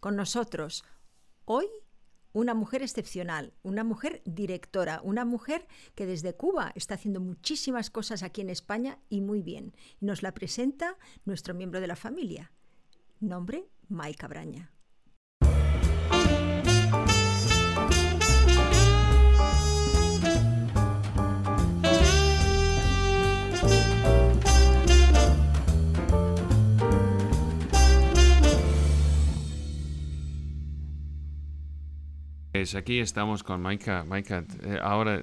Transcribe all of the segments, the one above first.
con nosotros hoy una mujer excepcional, una mujer directora, una mujer que desde Cuba está haciendo muchísimas cosas aquí en España y muy bien. Nos la presenta nuestro miembro de la familia. Nombre, Maika Braña. Pues aquí estamos con Maika. Maika, eh, ahora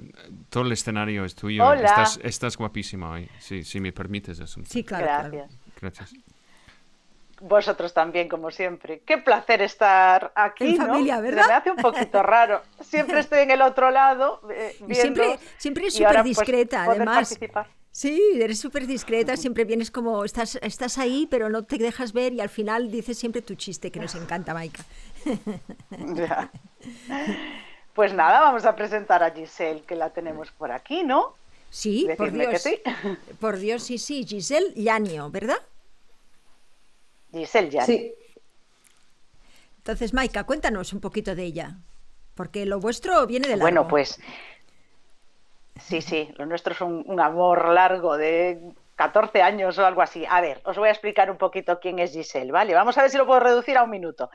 todo el escenario es tuyo. Estás, estás guapísima hoy, si me permites eso. Sí, claro. Gracias. Gracias. Vosotros también, como siempre. Qué placer estar aquí. En familia, ¿verdad? me hace un poquito raro. Siempre estoy en el otro lado. Eh, siempre, siempre es súper pues, discreta, además. Sí, eres súper discreta, siempre vienes como, estás, estás ahí, pero no te dejas ver y al final dices siempre tu chiste, que nos encanta, Maika. Ya. Pues nada, vamos a presentar a Giselle, que la tenemos por aquí, ¿no? Sí, por Dios. sí. Por Dios, sí, sí. Giselle Llanio, ¿verdad? Giselle Llanio. Sí. Entonces, Maika, cuéntanos un poquito de ella, porque lo vuestro viene de la. Bueno, pues Sí, sí, lo nuestro es un, amor largo de 14 años o algo así. A ver, os voy a explicar un poquito quién es Giselle, ¿vale? Vamos a ver si lo puedo reducir a un minuto.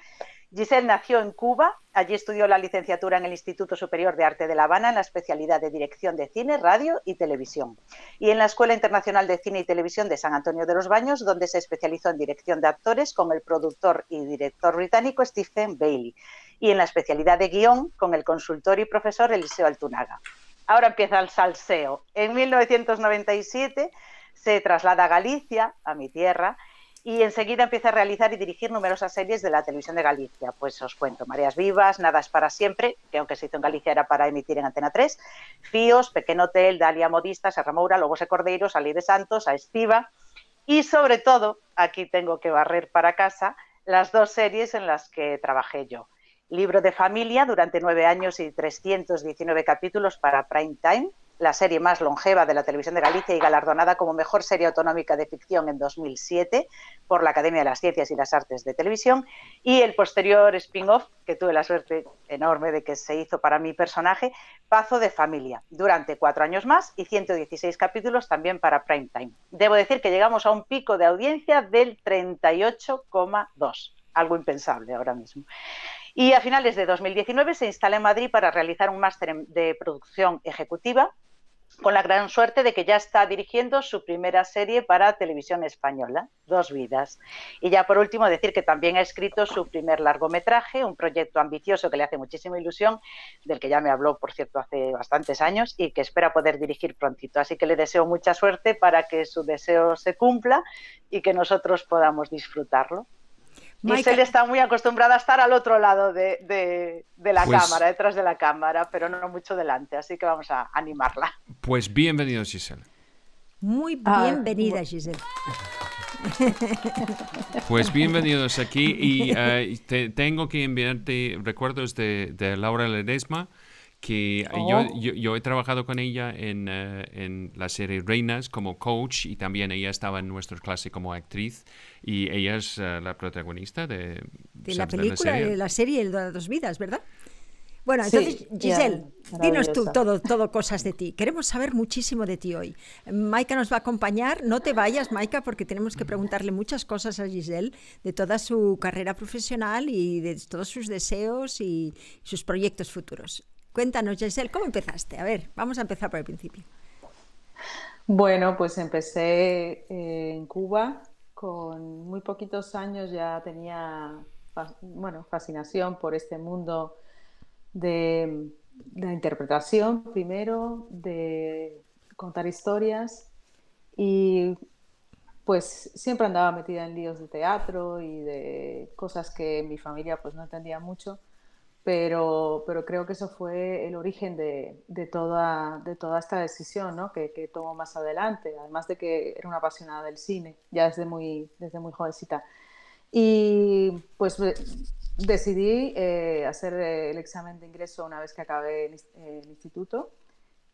Giselle nació en Cuba, allí estudió la licenciatura en el Instituto Superior de Arte de La Habana en la especialidad de Dirección de Cine, Radio y Televisión, y en la Escuela Internacional de Cine y Televisión de San Antonio de los Baños, donde se especializó en dirección de actores con el productor y director británico Stephen Bailey, y en la especialidad de guion con el consultor y profesor Eliseo Altunaga. Ahora empieza el salseo. En 1997 se traslada a Galicia, a mi tierra, y enseguida empieza a realizar y dirigir numerosas series de la televisión de Galicia. Pues os cuento, Mareas Vivas, Nada es para siempre, que aunque se hizo en Galicia era para emitir en Antena 3, Fíos, Pequeño Hotel, Dalia Modista, Serra Moura, Lobos e Cordeiros, Ali de Santos, A Estiva y sobre todo, aquí tengo que barrer para casa, las dos series en las que trabajé yo libro de familia durante nueve años y 319 capítulos para Prime Time, la serie más longeva de la televisión de Galicia y galardonada como mejor serie autonómica de ficción en 2007 por la Academia de las Ciencias y las Artes de Televisión, y el posterior spin-off, que tuve la suerte enorme de que se hizo para mi personaje, Pazo de Familia, durante cuatro años más y 116 capítulos también para Prime Time. Debo decir que llegamos a un pico de audiencia del 38,2, algo impensable ahora mismo. Y a finales de 2019 se instala en Madrid para realizar un máster de producción ejecutiva con la gran suerte de que ya está dirigiendo su primera serie para televisión española, Dos Vidas. Y ya por último decir que también ha escrito su primer largometraje, un proyecto ambicioso que le hace muchísima ilusión, del que ya me habló, por cierto, hace bastantes años y que espera poder dirigir prontito. Así que le deseo mucha suerte para que su deseo se cumpla y que nosotros podamos disfrutarlo. Giselle está muy acostumbrada a estar al otro lado de, la pues cámara, detrás de la cámara, pero no mucho delante, así que vamos a animarla. Pues bienvenido, Giselle. Muy ah, bienvenida, Giselle. Pues bienvenidos aquí y eh, tengo que enviarte recuerdos de, de Laura Ledesma que yo, oh. yo, yo, he trabajado con ella en, eh, en, la serie Reinas como coach y también ella estaba en nuestra clase como actriz y ella es eh, la protagonista de, de la película, de la serie, de las dos vidas, ¿verdad? Bueno, entonces, Giselle, dinos tú todo, todo cosas de ti. Queremos saber muchísimo de ti hoy. Maika nos va a acompañar. No te vayas, Maika, porque tenemos que preguntarle muchas cosas a Giselle de toda su carrera profesional y de todos sus deseos y sus proyectos futuros. Cuéntanos, Giselle, ¿cómo empezaste? A ver, vamos a empezar por el principio. Bueno, pues empecé eh, en Cuba. Con muy poquitos años ya tenía bueno, fascinación por este mundo de, la interpretación primero, de contar historias y pues siempre andaba metida en líos de teatro y de cosas que mi familia pues no entendía mucho pero, pero creo que eso fue el origen de, de, toda, de toda esta decisión ¿no? que, que tomo más adelante, además de que era una apasionada del cine, ya desde muy, desde muy jovencita. Y pues decidí eh, hacer el examen de ingreso una vez que acabé el, el instituto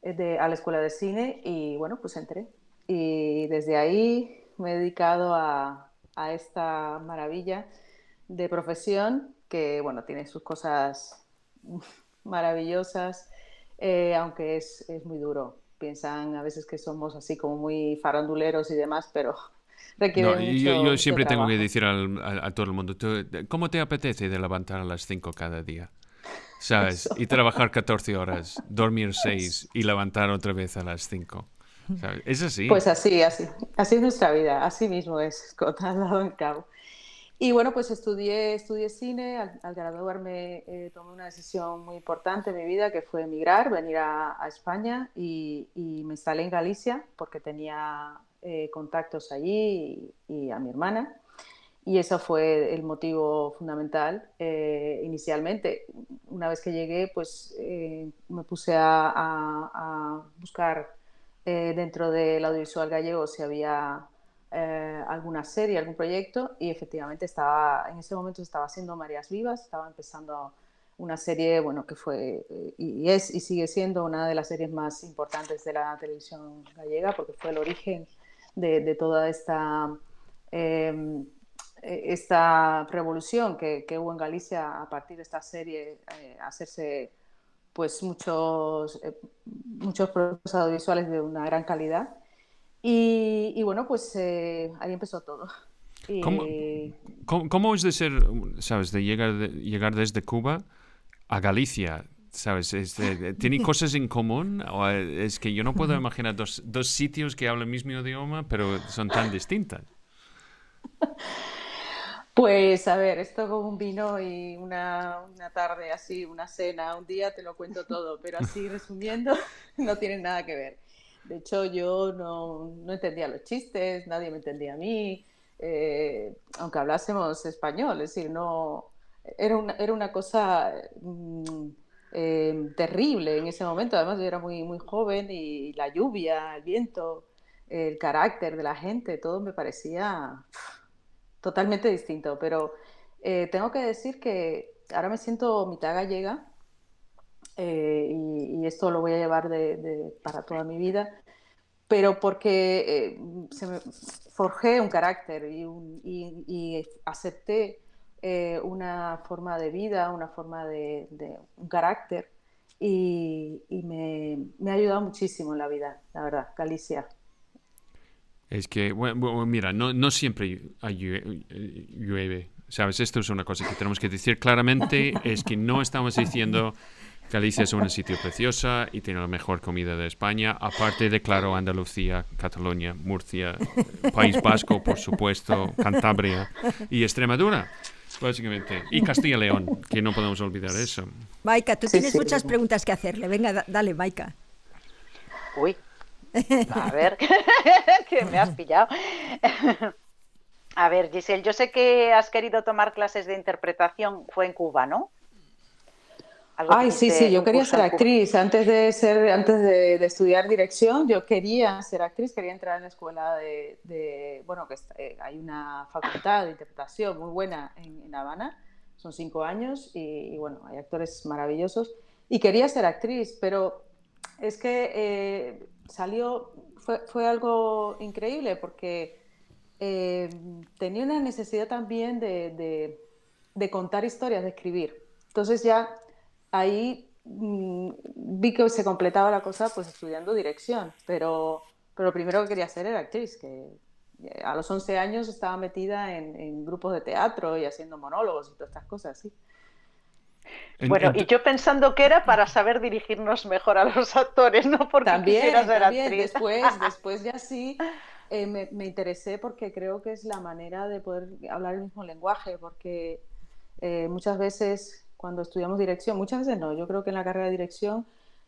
eh, de, a la escuela de cine y bueno, pues entré. Y desde ahí me he dedicado a, a esta maravilla de profesión que, bueno, tiene sus cosas maravillosas, eh, aunque es, muy duro. Piensan a veces que somos así como muy faranduleros y demás, pero requiere mucho yo, yo, siempre tengo que decir a, todo el mundo, ¿cómo te apetece de levantar a las 5 cada día? ¿Sabes? Y trabajar 14 horas, dormir 6 y levantar otra vez a las 5. ¿Es así? Pues así, así. Así es nuestra vida, así mismo es, Scott, al lado en cabo. Y bueno, pues estudié, estudié cine, al, graduarme eh, tomé una decisión muy importante en mi vida, que fue emigrar, venir a, España y, me instalé en Galicia porque tenía eh, contactos allí y, a mi hermana. Y eso fue el motivo fundamental eh, inicialmente. Una vez que llegué, pues me puse a buscar dentro del audiovisual gallego si había eh, alguna serie, algún proyecto y efectivamente estaba, en ese momento estaba haciendo Marías Vivas, estaba empezando una serie, bueno, que fue eh, y es y sigue siendo una de las series más importantes de la televisión gallega porque fue el origen de, toda esta, em, e, esta revolución que, que, hubo en Galicia a partir de esta serie, eh, hacerse pues muchos, muchos productos audiovisuales de una gran calidad y, bueno, pues eh, ahí empezó todo. ¿Cómo, es de ser, sabes, de llegar, llegar desde Cuba a Galicia? ¿Sabes? ¿Tiene cosas en común? ¿O es que yo no puedo imaginar dos, dos sitios que hablan el mismo idioma, pero son tan distintas. Pues a ver, esto con un vino y una, una, tarde así, una cena, un día te lo cuento todo, pero así resumiendo, no tiene nada que ver. De hecho, yo no, no entendía los chistes, nadie me entendía a mí, eh, aunque hablásemos español, es decir, no, era una, era una cosa mm, eh, terrible en ese momento. Además, yo era muy, muy joven y la lluvia, el viento, el carácter de la gente, todo me parecía totalmente distinto. Pero eh, tengo que decir que ahora me siento mitad gallega eh, y, esto lo voy a llevar de, para toda mi vida, pero porque eh, se me forjé un carácter y, y, acepté eh, una forma de vida, una forma de, un carácter y, me, me, ha ayudado muchísimo en la vida, la verdad, Galicia. Es que, bueno, mira, no, no siempre llueve, ¿sabes? Esto es una cosa que tenemos que decir claramente, es que no estamos diciendo Galicia es un sitio precioso y tiene la mejor comida de España, aparte de, claro, Andalucía, Cataluña, Murcia, País Vasco, por supuesto, Cantabria y Extremadura, básicamente. Y Castilla y León, que no podemos olvidar eso. Maika, tú tienes muchas preguntas que hacerle. Venga, dale, Maika. Uy, a ver, que me has pillado. A ver, Giselle, yo sé que has querido tomar clases de interpretación, fue en Cuba, ¿no? Ay, sí, sí, yo quería ser actriz. Antes de ser, antes de, estudiar dirección, yo quería ser actriz, quería entrar en la escuela de, bueno, que eh, hay una facultad de interpretación muy buena en, La Habana, son cinco años y, bueno, hay actores maravillosos. Y quería ser actriz, pero es que eh, salió, fue, fue, algo increíble porque eh, tenía una necesidad también de, de, de contar historias, de escribir. Entonces ya ahí mm, vi que se completaba la cosa pues estudiando dirección, pero, pero lo primero que quería hacer era actriz, que eh, a los 11 años estaba metida en, grupos de teatro y haciendo monólogos y todas estas cosas, sí. Bueno, y yo pensando que era para saber dirigirnos mejor a los actores, no porque también, ser también. Después, después ya sí eh, me, me, interesé porque creo que es la manera de poder hablar el mismo lenguaje, porque eh, muchas veces cuando estudiamos dirección, muchas veces no, yo creo que en la carrera de dirección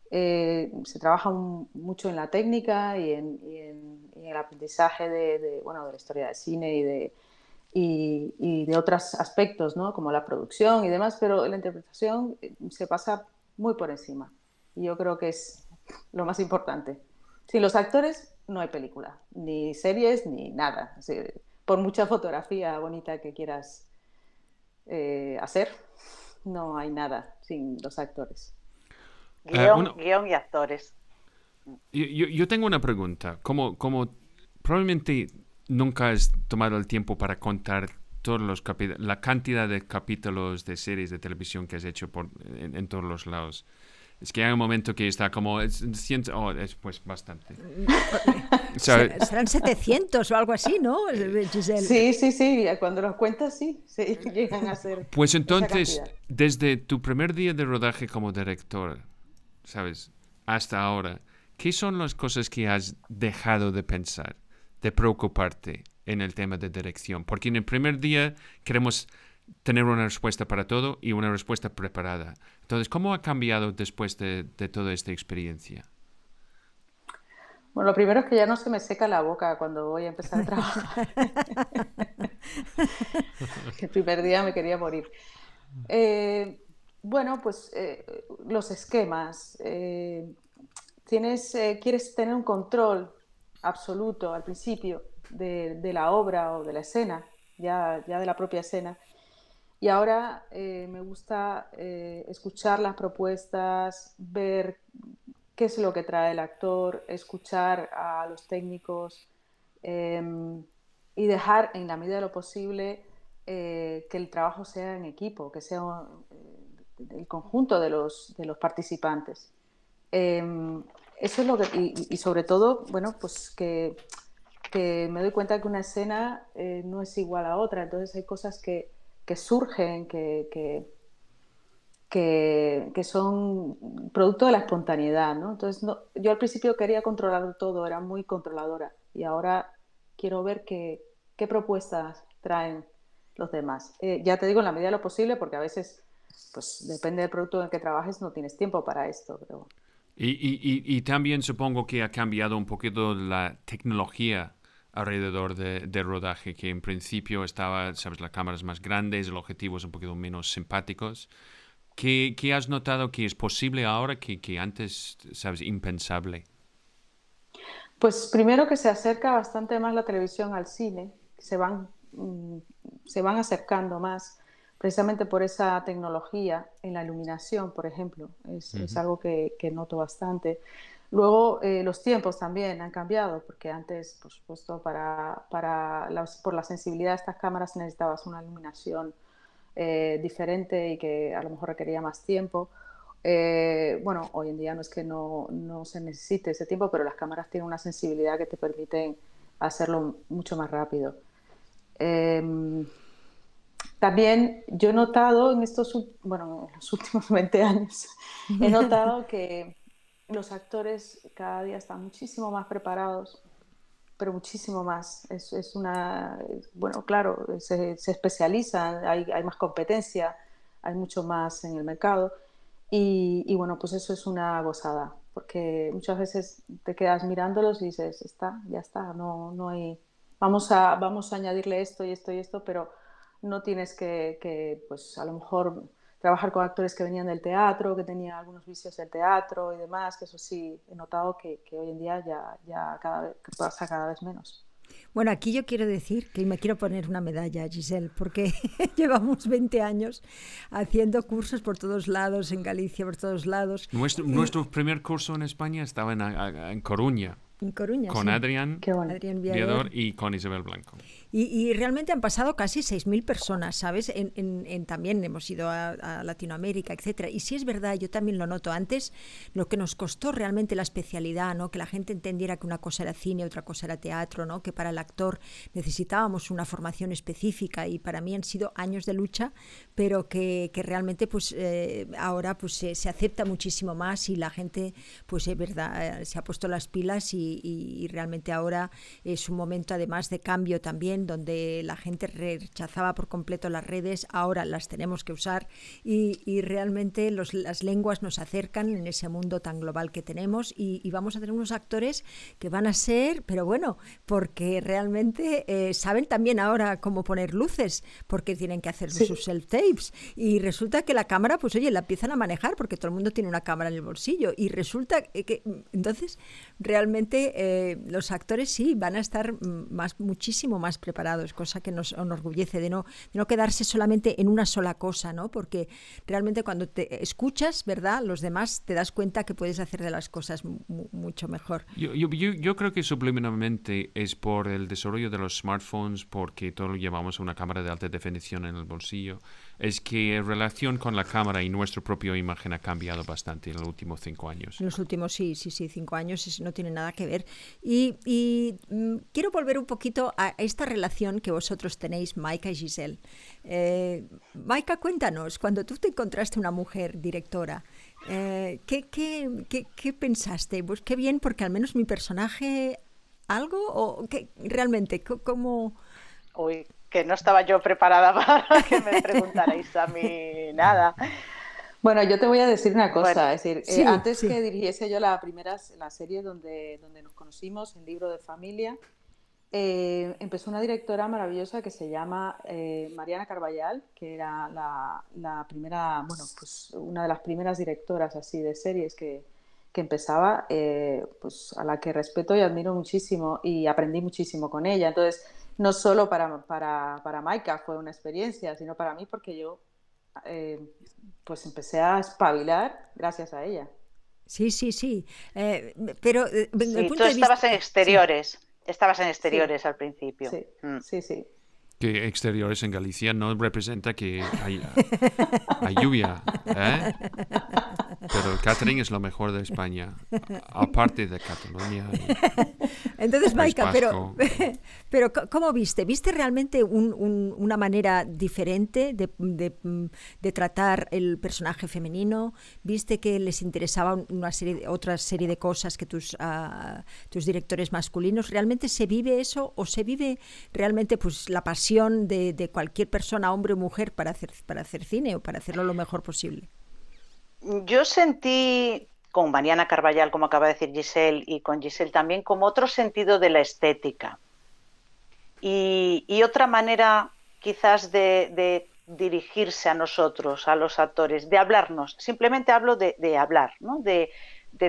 eh, se trabaja mucho en la técnica y en, el aprendizaje de, bueno, de la historia del cine y de, y, de otros aspectos, ¿no? como la producción y demás, pero la interpretación eh, se pasa muy por encima. Y yo creo que es lo más importante. Sin los actores no hay película, ni series, ni nada. por mucha fotografía bonita que quieras eh, hacer, no hay nada sin los actores. Eh, guion, y actores. Yo, tengo una pregunta. Como, como probablemente nunca has tomado el tiempo para contar todos los la cantidad de capítulos de series de televisión que has hecho por, en, todos los lados. Es que hay un momento que está como... Es, oh, es pues bastante. Serán 700 o algo así, ¿no, Giselle? Sí, sí, sí. Cuando los cuentas, sí. sí llegan a ser... Pues entonces, desde tu primer día de rodaje como director, ¿sabes? Hasta ahora, ¿qué son las cosas que has dejado de pensar, de preocuparte en el tema de dirección? Porque en el primer día queremos tener una respuesta para todo y una respuesta preparada. Entonces, ¿cómo ha cambiado después de, toda esta experiencia? Bueno, lo primero es que ya no se me seca la boca cuando voy a empezar a trabajar. el primer día me quería morir. Eh, bueno, pues eh, los esquemas. Eh, tienes, quieres tener un control absoluto al principio de, de, la obra o de la escena, ya, ya de la propia escena. Y ahora me gusta escuchar las propuestas, ver qué es lo que trae el actor, escuchar a los técnicos em, y dejar en la medida de lo posible eh, que el trabajo sea en equipo, que sea el conjunto de los, de los participantes. Em, eso es lo que, y, sobre todo, bueno, pues que, que, me doy cuenta que una escena no es igual a otra, entonces hay cosas que que surgen, que, que, que, son producto de la espontaneidad. ¿no? Entonces, yo al principio quería controlar todo, era muy controladora y ahora quiero ver qué, qué propuestas traen los demás. Eh, ya te digo, en la medida de lo posible, porque a veces, pues depende del producto en el que trabajes, no tienes tiempo para esto. Pero... Y, y, y, también supongo que ha cambiado un poquito la tecnología alrededor de, rodaje, que en principio estaba, sabes, las cámaras más grandes, el objetivo es un poquito menos simpáticos. ¿Qué, qué has notado que es posible ahora que, que, antes, sabes, impensable? Pues primero que se acerca bastante más la televisión al cine, se van, mm, se van acercando más precisamente por esa tecnología en la iluminación, por ejemplo, es, es algo que, que, noto bastante. Luego eh, los tiempos también han cambiado, porque antes, por supuesto, para, para por la sensibilidad de estas cámaras necesitabas una iluminación eh, diferente y que a lo mejor requería más tiempo. Eh, bueno, hoy en día no es que no, no, se necesite ese tiempo, pero las cámaras tienen una sensibilidad que te permiten hacerlo mucho más rápido. Em, también yo he notado en estos, bueno, en los últimos 20 años, he notado que los actores cada día están muchísimo más preparados, pero muchísimo más. Es, es una, bueno, claro, se, se especializan, hay, hay, más competencia, hay mucho más en el mercado. Y, y, bueno, pues eso es una gozada, porque muchas veces te quedas mirándolos y dices, está, ya está, no, no hay, vamos a, vamos a añadirle esto y esto y esto, pero no tienes que, que pues a lo mejor trabajar con actores que venían del teatro, que tenían algunos vicios del teatro y demás, que eso sí he notado que, hoy en día ya, ya cada vez, pasa cada vez menos. Bueno, aquí yo quiero decir que me quiero poner una medalla, Giselle, porque llevamos 20 años haciendo cursos por todos lados, en Galicia, por todos lados. Nuestro, nuestro primer curso en España estaba en, en Coruña. En Coruña, Con Adrián, Adrián y con Isabel Blanco. Y, realmente han pasado casi 6.000 personas, ¿sabes? En, también hemos ido a, Latinoamérica, etcétera. Y sí es verdad, yo también lo noto antes, lo que nos costó realmente la especialidad, ¿no? Que la gente entendiera que una cosa era cine, otra cosa era teatro, ¿no? Que para el actor necesitábamos una formación específica y para mí han sido años de lucha, pero que, realmente pues eh, ahora pues se acepta muchísimo más y la gente pues es verdad, eh, se ha puesto las pilas y, y realmente ahora es un momento además de cambio también donde la gente rechazaba por completo las redes, ahora las tenemos que usar y, realmente las lenguas nos acercan en ese mundo tan global que tenemos y, vamos a tener unos actores que van a ser, pero bueno, porque realmente eh, saben también ahora cómo poner luces, porque tienen que hacer sus self-tapes. Y resulta que la cámara, pues oye, la empiezan a manejar porque todo el mundo tiene una cámara en el bolsillo. Y resulta que entonces realmente eh, los actores sí van a estar más, muchísimo más preparados preparados, cosa que nos enorgullece de no, de no quedarse solamente en una sola cosa, ¿no? Porque realmente cuando te escuchas, ¿verdad? Los demás te das cuenta que puedes hacer de las cosas mucho mejor. Yo, yo, yo, creo que subliminalmente es por el desarrollo de los smartphones, porque todos llevamos una cámara de alta definición en el bolsillo es que en relación con la cámara y nuestra propia imagen ha cambiado bastante en los últimos cinco años. En los últimos, sí, sí, sí, cinco años no tiene nada que ver. Y, mm, quiero volver un poquito a esta relación que vosotros tenéis, Maika y Giselle. Eh, Maika, cuéntanos, cuando tú te encontraste una mujer directora, eh, ¿qué, qué, pensaste? Pues qué bien, porque al menos mi personaje, ¿algo? ¿O qué, realmente, cómo...? Que no estaba yo preparada para que me preguntarais a mí nada. Bueno, yo te voy a decir una cosa, es decir, eh, antes que dirigiese yo la primera la serie donde, donde nos conocimos, el libro de familia, eh, empezó una directora maravillosa que se llama eh, Mariana Carballal, que era la, la, primera, bueno, pues una de las primeras directoras así de series que, que empezaba, pues a la que respeto y admiro muchísimo y aprendí muchísimo con ella. Entonces, no solo para, para, para Maika fue una experiencia, sino para mí porque yo eh, pues empecé a espabilar gracias a ella. Sí, sí, sí. Eh, pero eh, tú estabas en exteriores. Estabas en exteriores al principio. Sí, mm. sí, sí que exteriores en Galicia no representa que hay, lluvia. ¿eh? Pero catering es lo mejor de España, aparte de Cataluña. Entonces, Maika, pero, pero ¿cómo viste? ¿Viste realmente una manera diferente de, tratar el personaje femenino? ¿Viste que les interesaba una serie, otra serie de cosas que tus, uh, tus directores masculinos? ¿Realmente se vive eso o se vive realmente pues la pasión? De, cualquier persona, hombre o mujer, para hacer, para hacer cine o para hacerlo lo mejor posible? Yo sentí con Mariana Carballal, como acaba de decir Giselle, y con Giselle también, como otro sentido de la estética. Y, otra manera quizás de, dirigirse a nosotros, a los actores, de hablarnos. Simplemente hablo de, hablar, ¿no? de,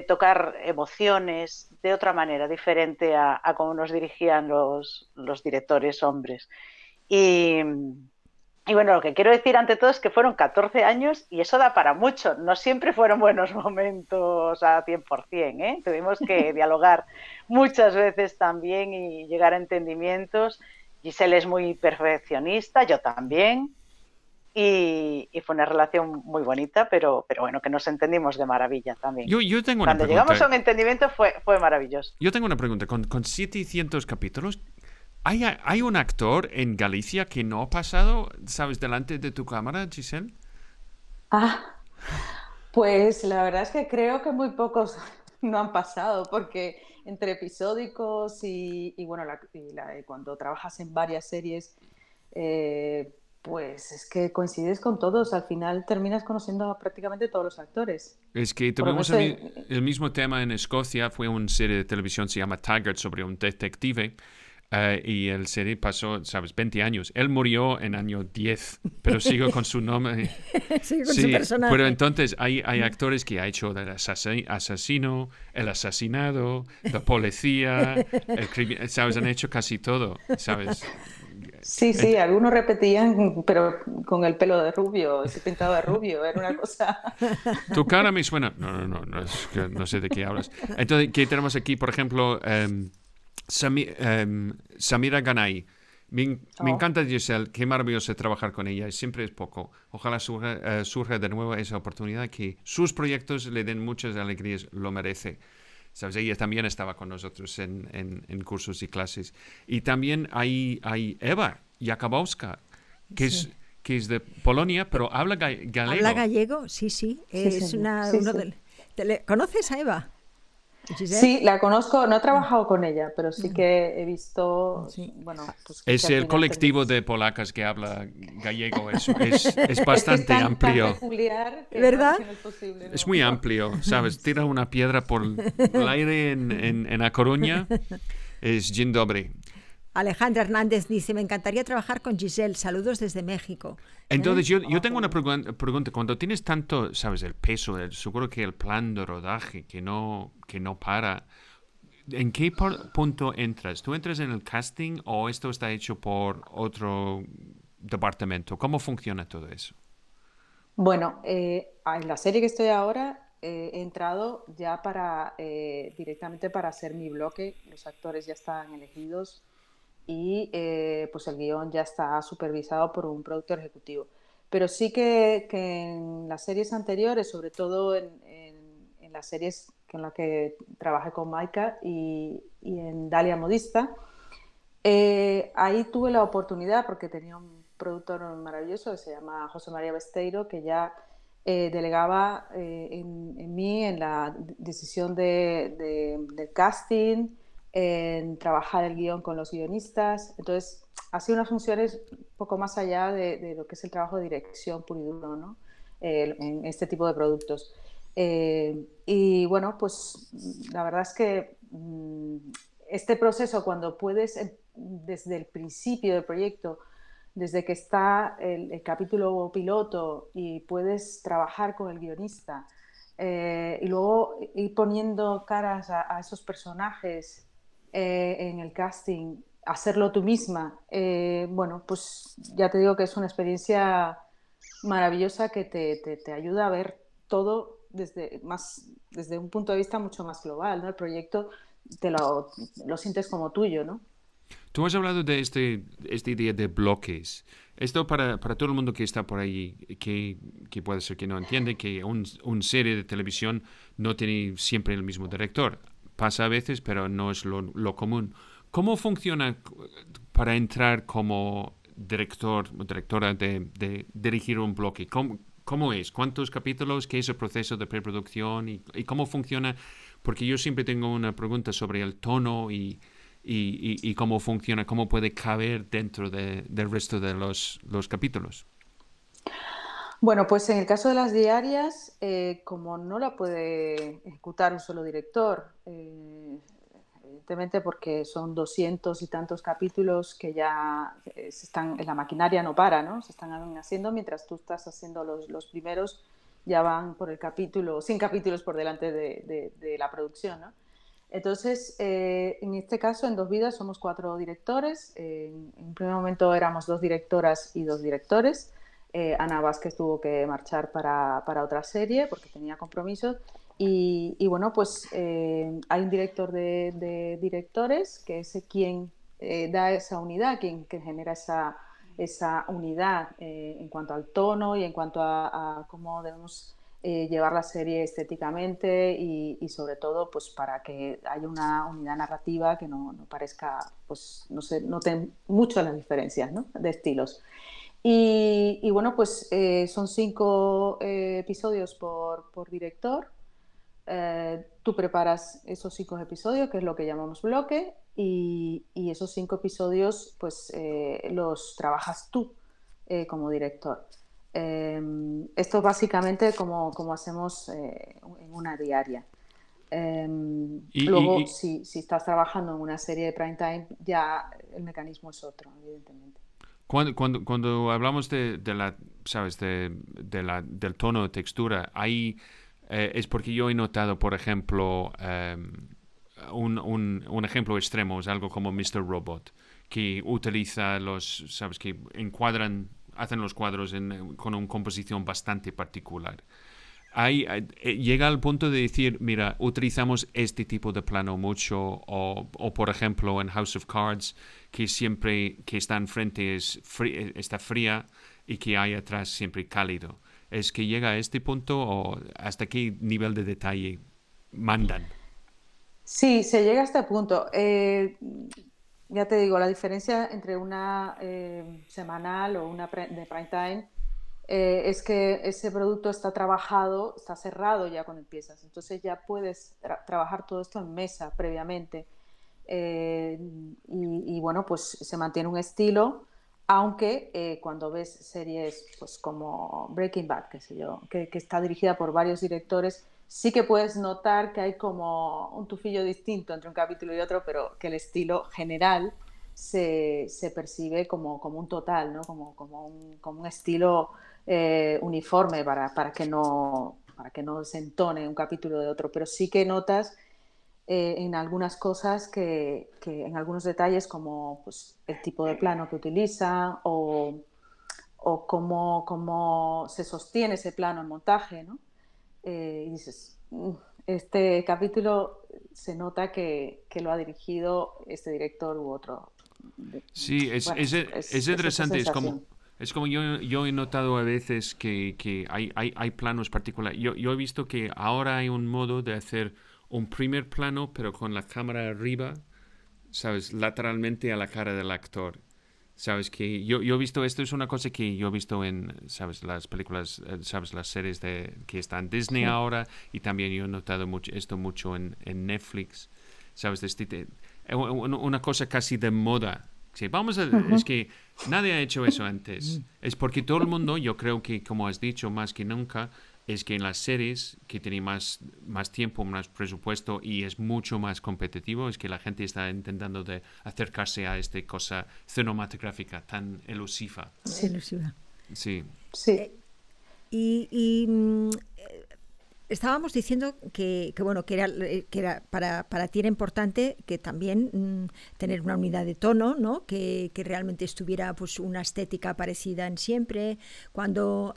tocar emociones de otra manera, diferente a, cómo nos dirigían los, los directores hombres. Y, bueno, lo que quiero decir ante todo es que fueron 14 años y eso da para mucho. No siempre fueron buenos momentos a 100%, ¿eh? Tuvimos que dialogar muchas veces también y llegar a entendimientos. Giselle es muy perfeccionista, yo también. Y, fue una relación muy bonita, pero, pero bueno, que nos entendimos de maravilla también. Yo, yo tengo Cuando llegamos a un entendimiento fue, fue maravilloso. Yo tengo una pregunta. Con, con 700 capítulos, ¿Hay, un actor en Galicia que no ha pasado, sabes, delante de tu cámara, Giselle? Ah, pues la verdad es que creo que muy pocos no han pasado, porque entre episódicos y, bueno, cuando trabajas en varias series, eh, pues es que coincides con todos. Al final terminas conociendo a prácticamente todos los actores. Es que tuvimos el, el, mismo tema en Escocia. Fue una serie de televisión, se llama Taggart, sobre un detective eh, y el serie pasó, ¿sabes? 20 años. Él murió en año 10, pero sigo con su nombre. sigo con su personaje. Pero entonces hay, hay actores que ha hecho el asesino, el asesinado, la policía, el ¿sabes? Han hecho casi todo, ¿sabes? Sí, sí, algunos repetían, pero con el pelo de rubio, ese pintado de rubio, era una cosa. Tu cara me suena. No, no, no, no, no sé de qué hablas. Entonces, ¿qué tenemos aquí? Por ejemplo, em, Em, Samira Ganay. Me, oh. encanta Giselle, qué maravilloso trabajar con ella, siempre es poco. Ojalá surja, eh, de nuevo esa oportunidad, que sus proyectos le den muchas alegrías, lo merece. ¿Sabes? Ella también estaba con nosotros en, en, cursos y clases. Y también hay, hay Eva Jakabowska, que, es, que es de Polonia, pero habla gallego. Habla gallego, sí, sí. Es una, ¿Conoces a Eva? Sí, la conozco, no he trabajado con ella, pero sí que he visto, bueno, pues es el colectivo de polacas que habla gallego, es, es, bastante amplio. ¿Verdad? es, muy amplio, ¿sabes? Tira una piedra por el aire en, en, A Coruña, es Dzień Alejandra Hernández dice, me encantaría trabajar con Giselle, saludos desde México. Entonces, yo, yo tengo una pregunta, cuando tienes tanto, sabes, el peso, seguro que el plan de rodaje que no, que no para, ¿En qué punto entras? ¿Tú entras en el casting o esto está hecho por otro departamento? ¿Cómo funciona todo eso? Bueno, eh, en la serie que estoy ahora eh, he entrado ya para eh, directamente para hacer mi bloque. Los actores ya están elegidos y pues el guion ya está supervisado por un productor ejecutivo. Pero sí que, en las series anteriores, sobre todo en, en las series con la que trabajé con Maika y, en Dalia Modista. Eh, ahí tuve la oportunidad, porque tenía un productor maravilloso que se llama José María Besteiro, que ya eh, delegaba eh, en, mí en la decisión de, del casting, en trabajar el guion con los guionistas. Entonces, ha sido unas funciones un poco más allá de, lo que es el trabajo de dirección puro y duro ¿no? en este tipo de productos. Eh, y bueno, pues la verdad es que mm, este proceso, cuando puedes, desde el principio del proyecto, desde que está el, capítulo piloto y puedes trabajar con el guionista eh, y luego ir poniendo caras a, esos personajes eh, en el casting, hacerlo tú misma, bueno, pues ya te digo que es una experiencia maravillosa que te, te, ayuda a ver todo desde, más, desde un punto de vista mucho más global, ¿no? El proyecto te lo, lo sientes como tuyo, ¿no? Tú has hablado de este, esta idea de bloques. Esto para, para, todo el mundo que está por ahí, que, que puede ser que no entiende, que una un serie de televisión no tiene siempre el mismo director. Pasa a veces, pero no es lo, lo común. ¿Cómo funciona para entrar como director o directora de, de dirigir un bloque? ¿Cómo, ¿Cómo es? ¿Cuántos capítulos? ¿Qué es el proceso de preproducción? ¿Y, y cómo funciona? Porque yo siempre tengo una pregunta sobre el tono y, y, y cómo funciona, cómo puede caber dentro de, del resto de los, los, capítulos. Bueno, pues en el caso de las diarias, eh, como no la puede ejecutar un solo director, eh, evidentemente porque son doscientos y tantos capítulos que ya eh, se están, la maquinaria no para, ¿no? Se están haciendo mientras tú estás haciendo los, los primeros, ya van por el capítulo, 100 capítulos por delante de, de, la producción, ¿no? Entonces, eh, en este caso, en Dos Vidas somos cuatro directores. en un primer momento éramos dos directoras y dos directores. Eh, Ana Vázquez tuvo que marchar para, para, otra serie porque tenía compromisos y, bueno, pues eh, hay un director de, directores que es quien eh, da esa unidad, quien, genera esa, esa unidad eh, en cuanto al tono y en cuanto a, cómo debemos llevar la serie estéticamente y, sobre todo pues para que haya una unidad narrativa que no, parezca, pues no se noten mucho las diferencias ¿no? de estilos. Y, y bueno, pues son cinco episodios por, por director eh, tú preparas esos cinco episodios, que es lo que llamamos bloque, y, esos cinco episodios pues eh, los trabajas tú eh, como director. Esto básicamente como, como hacemos en una diaria. Luego, si, si, estás trabajando en una serie de prime time, ya el mecanismo es otro, evidentemente. Cuando, cuando, cuando hablamos de, de la, sabes, de, de la, del tono textura, hay... Eh, es porque yo he notado, por ejemplo, em, un, un, un, ejemplo extremo es algo como Mr. Robot, que utiliza los, sabes, que encuadran, hacen los cuadros con una composición bastante particular. Ahí, eh, llega al punto de decir, mira, utilizamos este tipo de plano mucho, o, o por ejemplo en House of Cards, que siempre que está enfrente es está fría y que hay atrás siempre cálido es que llega a este punto o hasta qué nivel de detalle mandan? Sí, se llega a este punto. Eh, ya te digo, la diferencia entre una eh, semanal o una de prime time eh, es que ese producto está trabajado, está cerrado ya cuando empiezas. Entonces ya puedes trabajar todo esto en mesa previamente. y, y, bueno, pues se mantiene un estilo aunque eh, cuando ves series pues, como Breaking Bad, qué sé yo, que, está dirigida por varios directores, sí que puedes notar que hay como un tufillo distinto entre un capítulo y otro, pero que el estilo general se, percibe como, un total, ¿no? como, como, un, estilo eh, uniforme para, que no, para que no se entone un capítulo de otro, pero sí que notas eh, en algunas cosas que, en algunos detalles como pues, el tipo de plano que utiliza o, o cómo, cómo, se sostiene ese plano en montaje, ¿no? Eh, y dices, mm, este capítulo se nota que, que, lo ha dirigido este director u otro. Sí, es, es, es, interesante, es como... Es como yo, yo he notado a veces que, que hay, hay, hay, planos particulares. Yo, yo he visto que ahora hay un modo de hacer un primer plano, pero con la cámara arriba, ¿sabes? Lateralmente a la cara del actor. ¿Sabes? Que yo, yo he visto, esto es una cosa que yo he visto en, ¿sabes? Las películas, eh, ¿sabes? Las series de, que están en Disney ahora y también yo he notado mucho, esto mucho en, en Netflix, ¿sabes? Este, una cosa casi de moda. Sí, vamos a, es que nadie ha hecho eso antes. Es porque todo el mundo, yo creo que, como has dicho, más que nunca, es que en las series que tienen más, más tiempo, más presupuesto y es mucho más competitivo, es que la gente está intentando de acercarse a esta cosa cinematográfica tan elusiva. Sí, elusiva. Sí. sí. Eh, y, mm, eh, estábamos diciendo que, bueno que era, que era para, para, ti era importante que también mm, tener una unidad de tono no que, que, realmente estuviera pues una estética parecida en siempre cuando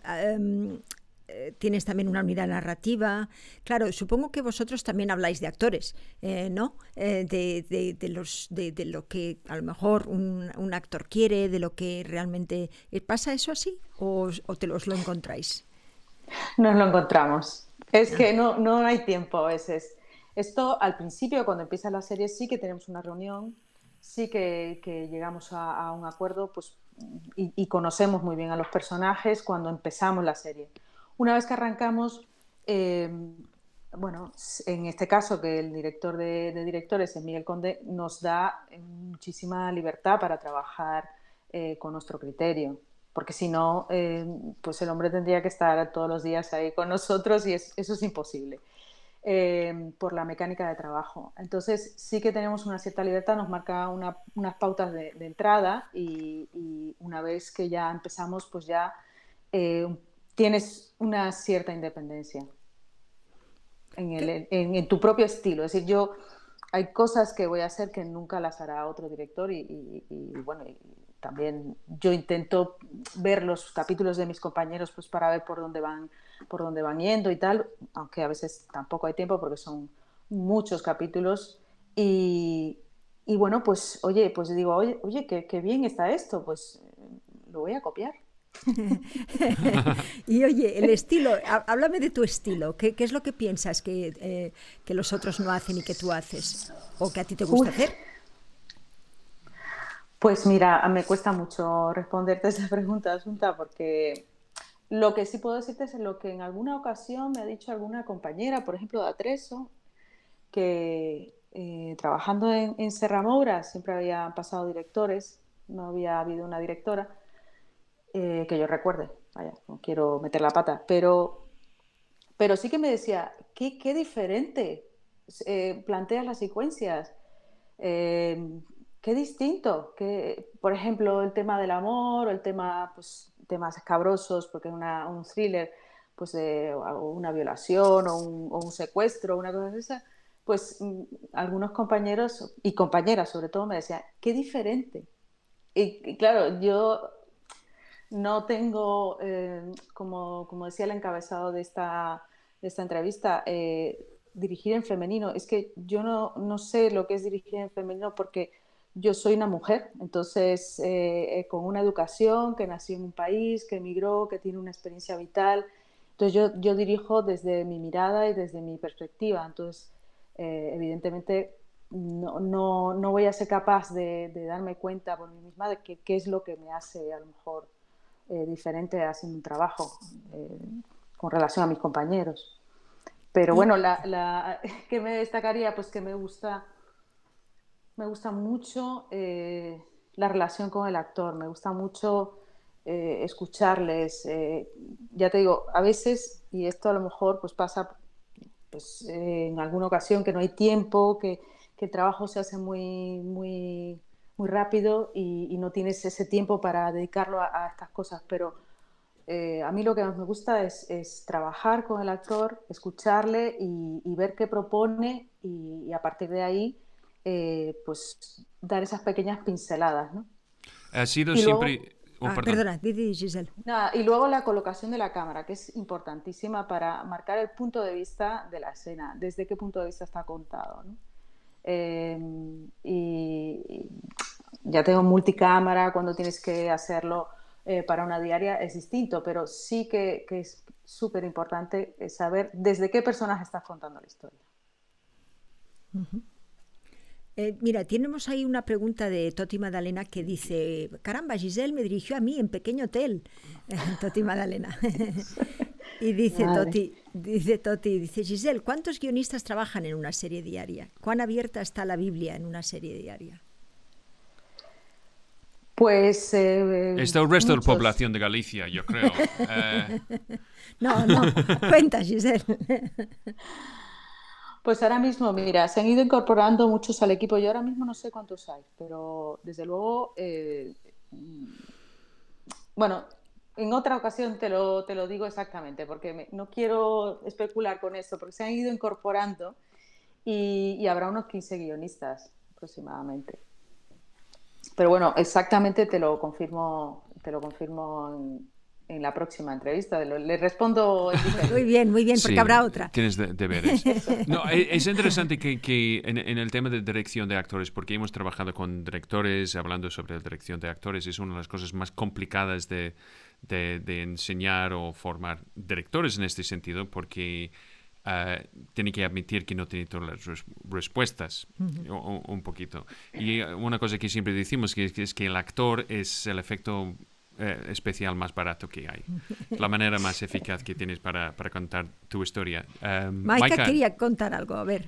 eh, tienes también una unidad narrativa. Claro, supongo que vosotros también habláis de actores, eh, ¿no? Eh, de, de, los, de, lo que a lo mejor un, un, actor quiere, de lo que realmente... ¿Pasa eso así o, o te los lo encontráis? Nos lo encontramos. Es que no, no hay tiempo a veces. Esto al principio, cuando empieza la serie, sí que tenemos una reunión, sí que, llegamos a, un acuerdo pues, y, conocemos muy bien a los personajes cuando empezamos la serie una vez que arrancamos, eh, bueno, en este caso que el director de, directores, Miguel Conde, nos da muchísima libertad para trabajar eh, con nuestro criterio, porque si no, eh, pues el hombre tendría que estar todos los días ahí con nosotros y eso es imposible. por la mecánica de trabajo. Entonces sí que tenemos una cierta libertad, nos marca unas pautas de, entrada y, y, una vez que ya empezamos, pues ya tienes una cierta independencia en, tu propio estilo. Es decir, yo hay cosas que voy a hacer que nunca las hará otro director y, bueno, también yo intento ver los capítulos de mis compañeros pues para ver por dónde van por dónde van yendo y tal, aunque a veces tampoco hay tiempo porque son muchos capítulos y, bueno, pues oye, pues digo, oye, oye qué, qué bien está esto, pues lo voy a copiar. y oye, el estilo, háblame de tu estilo. ¿Qué, es lo que piensas eh, que, los otros no hacen y que tú haces? ¿O que a ti te gusta hacer? Pues mira, me cuesta mucho responderte esa pregunta, Asunta, porque lo que sí puedo decirte es lo que en alguna ocasión me ha dicho alguna compañera, por ejemplo, de Atreso, que eh, trabajando en, en siempre había pasado directores, no había habido una directora eh, que yo recuerde, vaya, no quiero meter la pata, pero, pero sí que me decía, qué, qué diferente eh, planteas las secuencias, qué distinto, que, por ejemplo, el tema del amor o el tema, pues, temas escabrosos, porque es un thriller, pues de una violación o un, o secuestro, una cosa de esa, pues mm, algunos compañeros y compañeras sobre todo me decían, qué diferente. y, claro, yo no tengo, eh, como, decía el encabezado de esta, de esta entrevista, eh, dirigir en femenino. Es que yo no, sé lo que es dirigir en femenino porque yo soy una mujer, entonces eh, con una educación, que nací en un país, que emigró, que tiene una experiencia vital. Entonces yo, yo dirijo desde mi mirada y desde mi perspectiva. Entonces, evidentemente, no, no, voy a ser capaz de, darme cuenta por mí misma de qué es lo que me hace a lo mejor eh, diferente haciendo un trabajo eh, con relación a mis compañeros. Pero bueno, la, la, que me destacaría, pues que me gusta, me gusta mucho eh, la relación con el actor, me gusta mucho escucharles. ya te digo, a veces, y esto a lo mejor pues pasa pues, en alguna ocasión que no hay tiempo, que, que el trabajo se hace muy, muy muy rápido y, no tienes ese tiempo para dedicarlo a, estas cosas, pero eh, a mí lo que más me gusta es, trabajar con el actor, escucharle y, ver qué propone y, a partir de ahí, eh, pues dar esas pequeñas pinceladas, ¿no? Ha sido siempre... Oh, ah, perdona, Giselle. y luego la colocación de la cámara, que es importantísima para marcar el punto de vista de la escena, desde qué punto de vista está contado. ¿no? Eh, y, ya tengo multicámara, cuando tienes que hacerlo eh, para una diaria es distinto, pero sí que, es súper importante saber desde qué personaje estás contando la historia. Eh, mira, tenemos ahí una pregunta de Toti Madalena que dice, caramba, Giselle me dirigió a mí en Pequeño Hotel, Toti Madalena. y dice Toti, dice Toti, dice Giselle, ¿cuántos guionistas trabajan en una serie diaria? ¿Cuán abierta está la Biblia en una serie diaria? Pues... Eh, está el resto de la población de Galicia, yo creo. Eh. No, no, cuenta Giselle. Pues ahora mismo, mira, se han ido incorporando muchos al equipo. Yo ahora mismo no sé cuántos hay, pero desde luego, eh, bueno, en otra ocasión te lo, te lo digo exactamente, porque no quiero especular con eso, porque se han ido incorporando y, y habrá unos 15 guionistas aproximadamente. Pero bueno, exactamente te lo confirmo, te lo confirmo en, en la próxima entrevista. Le respondo. Muy bien, muy bien, porque habrá otra. Tienes deberes. no, e, es interesante que, que en, el tema de dirección de actores, porque hemos trabajado con directores, hablando sobre la dirección de actores, es una de las cosas más complicadas de, de, enseñar o formar directores en este sentido, porque uh, tiene que admitir que no tiene todas las respuestas, un, poquito. Y una cosa que siempre decimos que es que el actor es el efecto eh, especial más barato que hay. La manera más eficaz que tienes para, para contar tu historia. Uh, Maika, quería contar algo, a ver.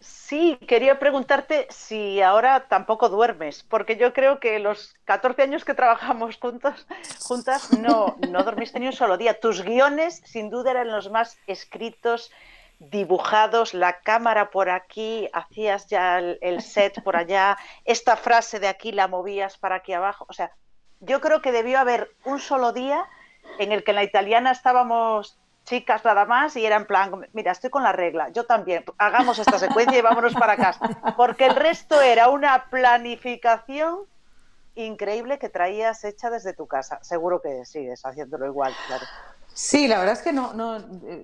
Sí, quería preguntarte si ahora tampoco duermes, porque yo creo que los 14 años que trabajamos juntos, juntas no, no dormiste ni un solo día. Tus guiones, sin duda, eran los más escritos, dibujados, la cámara por aquí, hacías ya el, el set por allá, esta frase de aquí la movías para aquí abajo. O sea, yo creo que debió haber un solo día en el que en la italiana estábamos chicas nada más y era en plan, mira, estoy con la regla, yo también, hagamos esta secuencia y vámonos para casa. Porque el resto era una planificación increíble que traías hecha desde tu casa. Seguro que sigues haciéndolo igual, claro. Sí, la verdad es que no, no,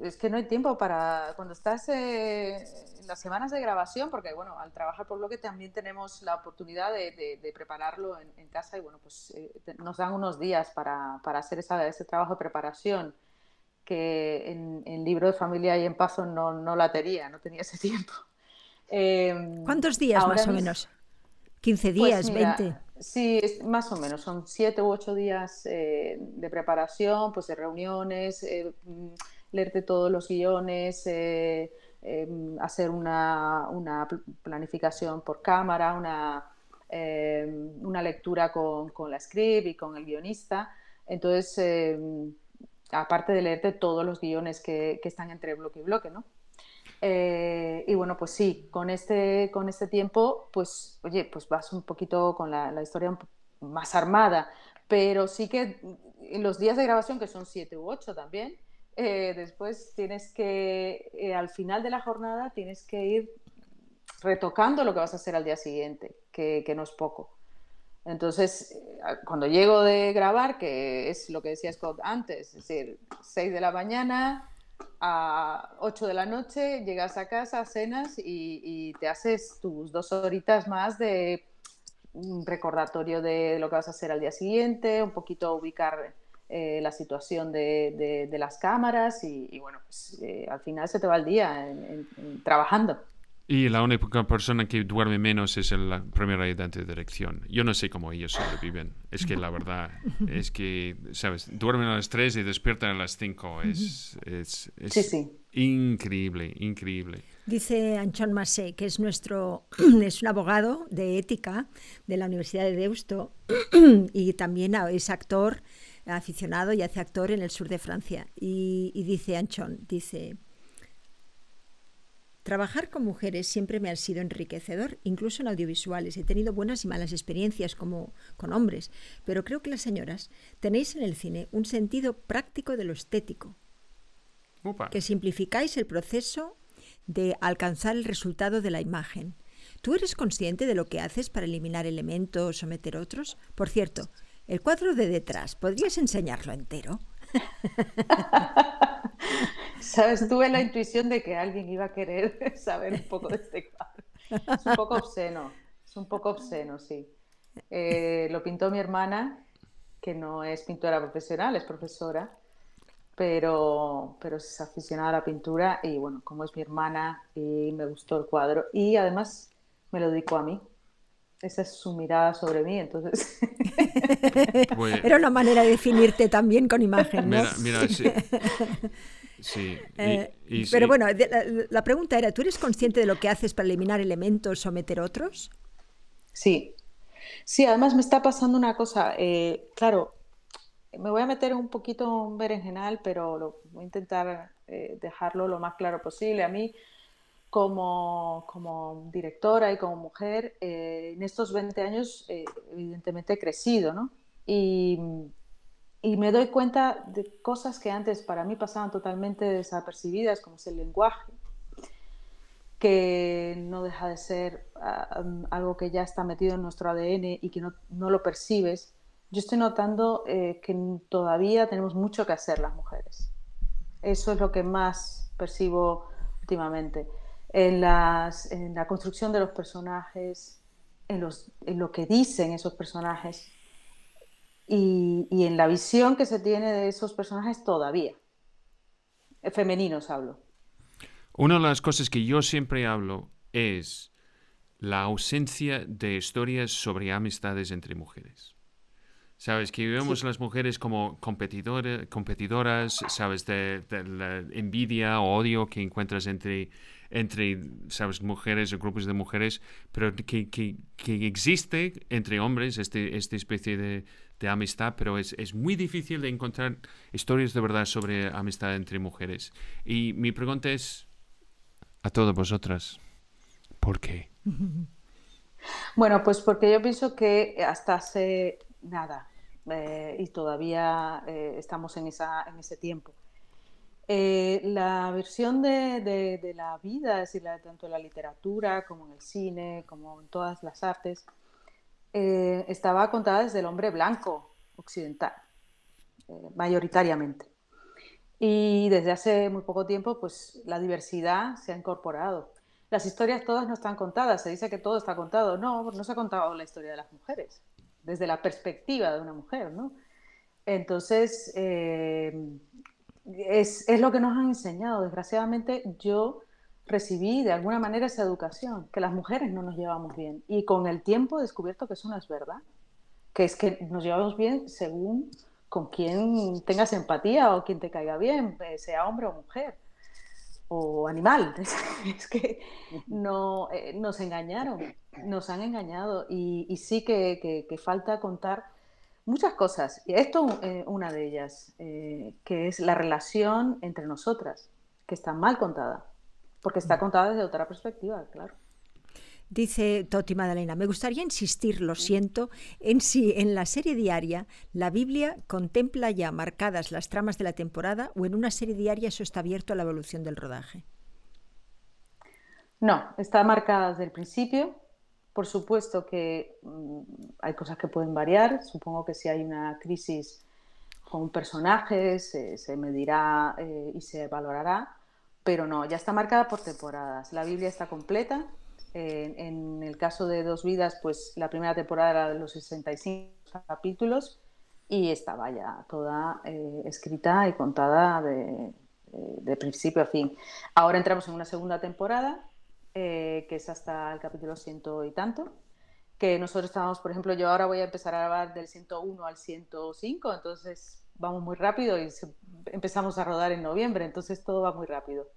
es que no hay tiempo para cuando estás eh, en las semanas de grabación, porque bueno, al trabajar por bloque también tenemos la oportunidad de, prepararlo en, casa y bueno, pues eh, nos dan unos días para, para hacer esa, ese trabajo de preparación que en, libro de familia y en paso no, no la tenía, no tenía ese tiempo. Em, ¿Cuántos días más o menos? ¿15 días, 20? Sí, más o menos, son siete u ocho días eh, de preparación, pues de reuniones, eh, mm, leerte todos los guiones, eh, em, hacer una, planificación por cámara, una, em, una lectura con, con, la script y con el guionista. Entonces, em, aparte de leerte todos los guiones que, que están entre bloque y bloque, ¿no? Eh, y bueno, pues sí, con este, con este tiempo, pues oye, pues vas un poquito con la, la historia más armada, pero sí que en los días de grabación, que son siete u ocho también, eh, después tienes que, eh, al final de la jornada, tienes que ir retocando lo que vas a hacer al día siguiente, que, que no es poco. Entonces, cuando llego de grabar, que es lo que decía Scott antes, es decir, 6 de la mañana, a 8 de la noche, llegas a casa, cenas y, te haces tus dos horitas más de un recordatorio de lo que vas a hacer al día siguiente, un poquito ubicar eh, la situación de, las cámaras y, bueno, pues eh, al final se te va el día trabajando. Y la única persona que duerme menos es el primer ayudante de dirección. Yo no sé cómo ellos sobreviven. Es que la verdad es que, ¿sabes? Duermen a las 3 y despiertan a las 5. Es, es, increíble, increíble. Dice Anchón Massé, que es nuestro, es un abogado de ética de la Universidad de Deusto y también es actor aficionado y hace actor en el sur de Francia. Y, y dice Anchón, dice Trabajar con mujeres siempre me ha sido enriquecedor, incluso en audiovisuales. He tenido buenas y malas experiencias como con hombres, pero creo que las señoras tenéis en el cine un sentido práctico de lo estético, que simplificáis el proceso de alcanzar el resultado de la imagen. ¿Tú eres consciente de lo que haces para eliminar elementos o meter otros? Por cierto, el cuadro de detrás, ¿podrías enseñarlo entero? Sabes, tuve la intuición de que alguien iba a querer saber un poco de este cuadro. Es un poco obsceno, es un poco obsceno, sí. Eh, lo pintó mi hermana, que no es pintora profesional, es profesora, pero, pero es aficionada a la pintura y bueno, como es mi hermana y me gustó el cuadro y además me lo dedicó a mí. Esa es su mirada sobre mí, entonces... Pues Era una manera de definirte también con imagen, ¿no? Mira, mira, sí. Eh, pero bueno, la, pregunta era, ¿tú eres consciente de lo que haces para eliminar elementos o meter otros? Sí. Sí, además me está pasando una cosa. Eh, claro, me voy a meter un poquito un berenjenal, pero lo, voy a intentar eh, dejarlo lo más claro posible. A mí como, directora y como mujer, eh, en estos 20 años eh, evidentemente he crecido, ¿no? Y, me doy cuenta de cosas que antes para mí pasaban totalmente desapercibidas, como es el lenguaje, que no deja de ser ah, algo que ya está metido en nuestro ADN y que no, lo percibes. Yo estoy notando eh, que todavía tenemos mucho que hacer las mujeres. Eso es lo que más percibo últimamente en, las, en la construcción de los personajes, en, los, en lo que dicen esos personajes y, y, en la visión que se tiene de esos personajes todavía. Femeninos hablo. Una de las cosas que yo siempre hablo es la ausencia de historias sobre amistades entre mujeres. Sabes, que vemos las mujeres como competidoras, sabes, de, de, la envidia o odio que encuentras entre entre, ¿sabes?, mujeres o grupos de mujeres, pero que, que, que existe entre hombres este, esta especie de, de amistad, pero es, es, muy difícil de encontrar historias de verdad sobre amistad entre mujeres. Y mi pregunta es a todas vosotras, ¿por qué? Bueno, pues porque yo pienso que hasta hace nada, eh, y todavía eh, estamos en, esa, en ese tiempo. Eh, la versión de, de, la vida, es decir, tanto en la literatura como en el cine, como en todas las artes, eh, estaba contada desde el hombre blanco occidental, eh, mayoritariamente. Y desde hace muy poco tiempo, pues la diversidad se ha incorporado. Las historias todas no están contadas, se dice que todo está contado. No, no se ha contado la historia de las mujeres, desde la perspectiva de una mujer, ¿no? Entonces, es, es, lo que nos han enseñado. Desgraciadamente yo recibí de alguna manera esa educación, que las mujeres no nos llevamos bien. Y con el tiempo he descubierto que eso no es verdad, que es que nos llevamos bien según con quien tengas empatía o quien te caiga bien, eh, sea hombre o mujer o animal. Es que no, eh, nos engañaron, nos han engañado y, y sí que, que, que falta contar Muchas cosas. Y esto es eh, una de ellas, eh, que es la relación entre nosotras, que está mal contada, porque está mm. contada desde otra perspectiva, claro. Dice Toti Madalena, me gustaría insistir, lo siento, en si en la serie diaria la Biblia contempla ya marcadas las tramas de la temporada o en una serie diaria eso está abierto a la evolución del rodaje. No, está marcada desde el principio por supuesto que mm, hay cosas que pueden variar. Supongo que si hay una crisis con un personaje se, medirá eh, y se valorará, pero no, ya está marcada por temporadas. La Biblia está completa. en el caso de Dos Vidas, pues la primera temporada era de los 65 capítulos y estaba ya toda eh, escrita y contada de, de principio a fin. Ahora entramos en una segunda temporada eh, que es hasta el capítulo ciento y tanto, que nosotros estamos, por ejemplo, yo ahora voy a empezar a grabar del 101 al 105, entonces vamos muy rápido y empezamos a rodar en noviembre, entonces todo va muy rápido.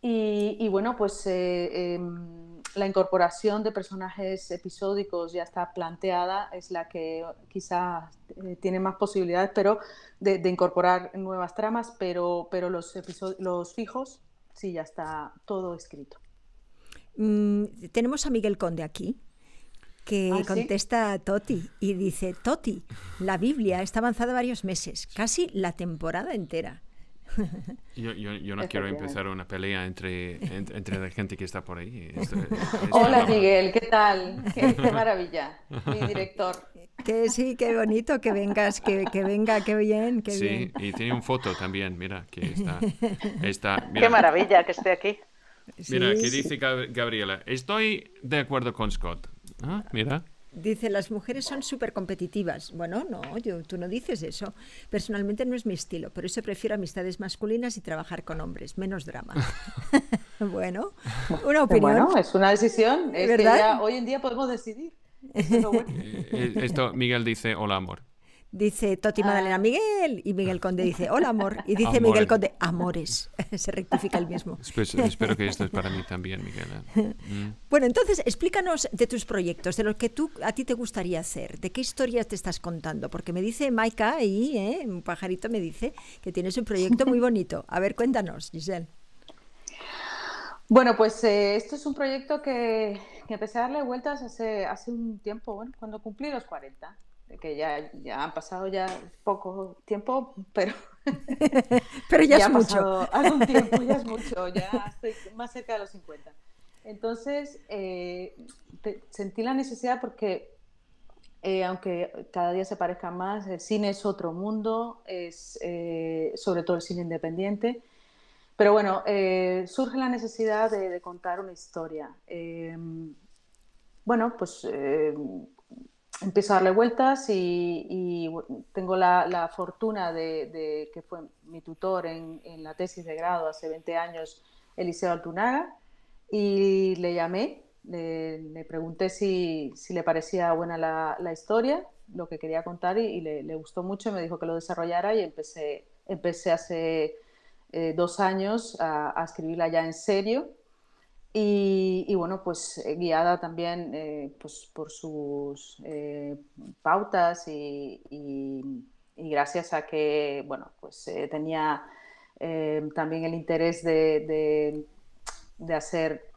Y, bueno, pues eh, em, la incorporación de personajes episódicos ya está planteada, es la que quizá eh, tiene más posibilidades pero de, de, incorporar nuevas tramas, pero, pero los, los fijos sí ya está todo escrito. Mm, tenemos a Miguel Conde aquí que ah, contesta a Toti y dice, Toti, la Biblia está avanzada varios meses, casi la temporada entera. Yo, yo, no quiero empezar una pelea entre, entre, la gente que está por ahí. Hola Miguel, ¿qué tal? Qué, maravilla, mi director. Que sí, qué bonito que vengas, que, que venga, qué bien, qué sí, y tiene un foto también, mira, que está... está Qué maravilla que esté aquí. Mira, que dice Gabriela, estoy de acuerdo con Scott. Ah, mira. Dice, las mujeres son súper competitivas. Bueno, no, yo, tú no dices eso. Personalmente no es mi estilo, por eso prefiero amistades masculinas y trabajar con hombres, menos drama. bueno, una opinión. Bueno, es una decisión. Es ¿verdad? hoy en día podemos decidir. Esto, eh, eh, esto Miguel dice, hola amor. Dice Toti Madalena, ah. Miguel. Y Miguel Conde dice, hola amor. Y dice Miguel Conde, amores. Se rectifica el mismo. espero que esto es para mí también, Miguel. ¿eh? Mm. Bueno, entonces explícanos de tus proyectos, de lo que tú a ti te gustaría hacer. ¿De qué historias te estás contando? Porque me dice Maika ahí, ¿eh? un pajarito me dice que tienes un proyecto muy bonito. A ver, cuéntanos, Giselle. Bueno, pues eh, esto es un proyecto que, que, empecé a darle vueltas hace, hace un tiempo, bueno, cuando cumplí los 40 que ya, ya han pasado ya poco tiempo, pero, pero ya, es mucho. Algún tiempo, ya es mucho, ya estoy más cerca de los 50. Entonces, eh, sentí la necesidad porque, eh, aunque cada día se parezca más, el cine es otro mundo, es eh, sobre todo el cine independiente. Pero bueno, surge la necesidad de, de contar una historia. bueno, pues empiezo a darle vueltas y, tengo la, fortuna de, que fue mi tutor en, la tesis de grado hace 20 años, Eliseo Altunaga, y le llamé, le, pregunté si, le parecía buena la, historia, lo que quería contar, y, le, gustó mucho, me dijo que lo desarrollara y empecé, empecé hace eh, dos años a escribirla ya en serio y, bueno, pues eh, guiada también eh, pues por sus eh, pautas y, gracias a que, bueno, pues tenía también el interés de, hacer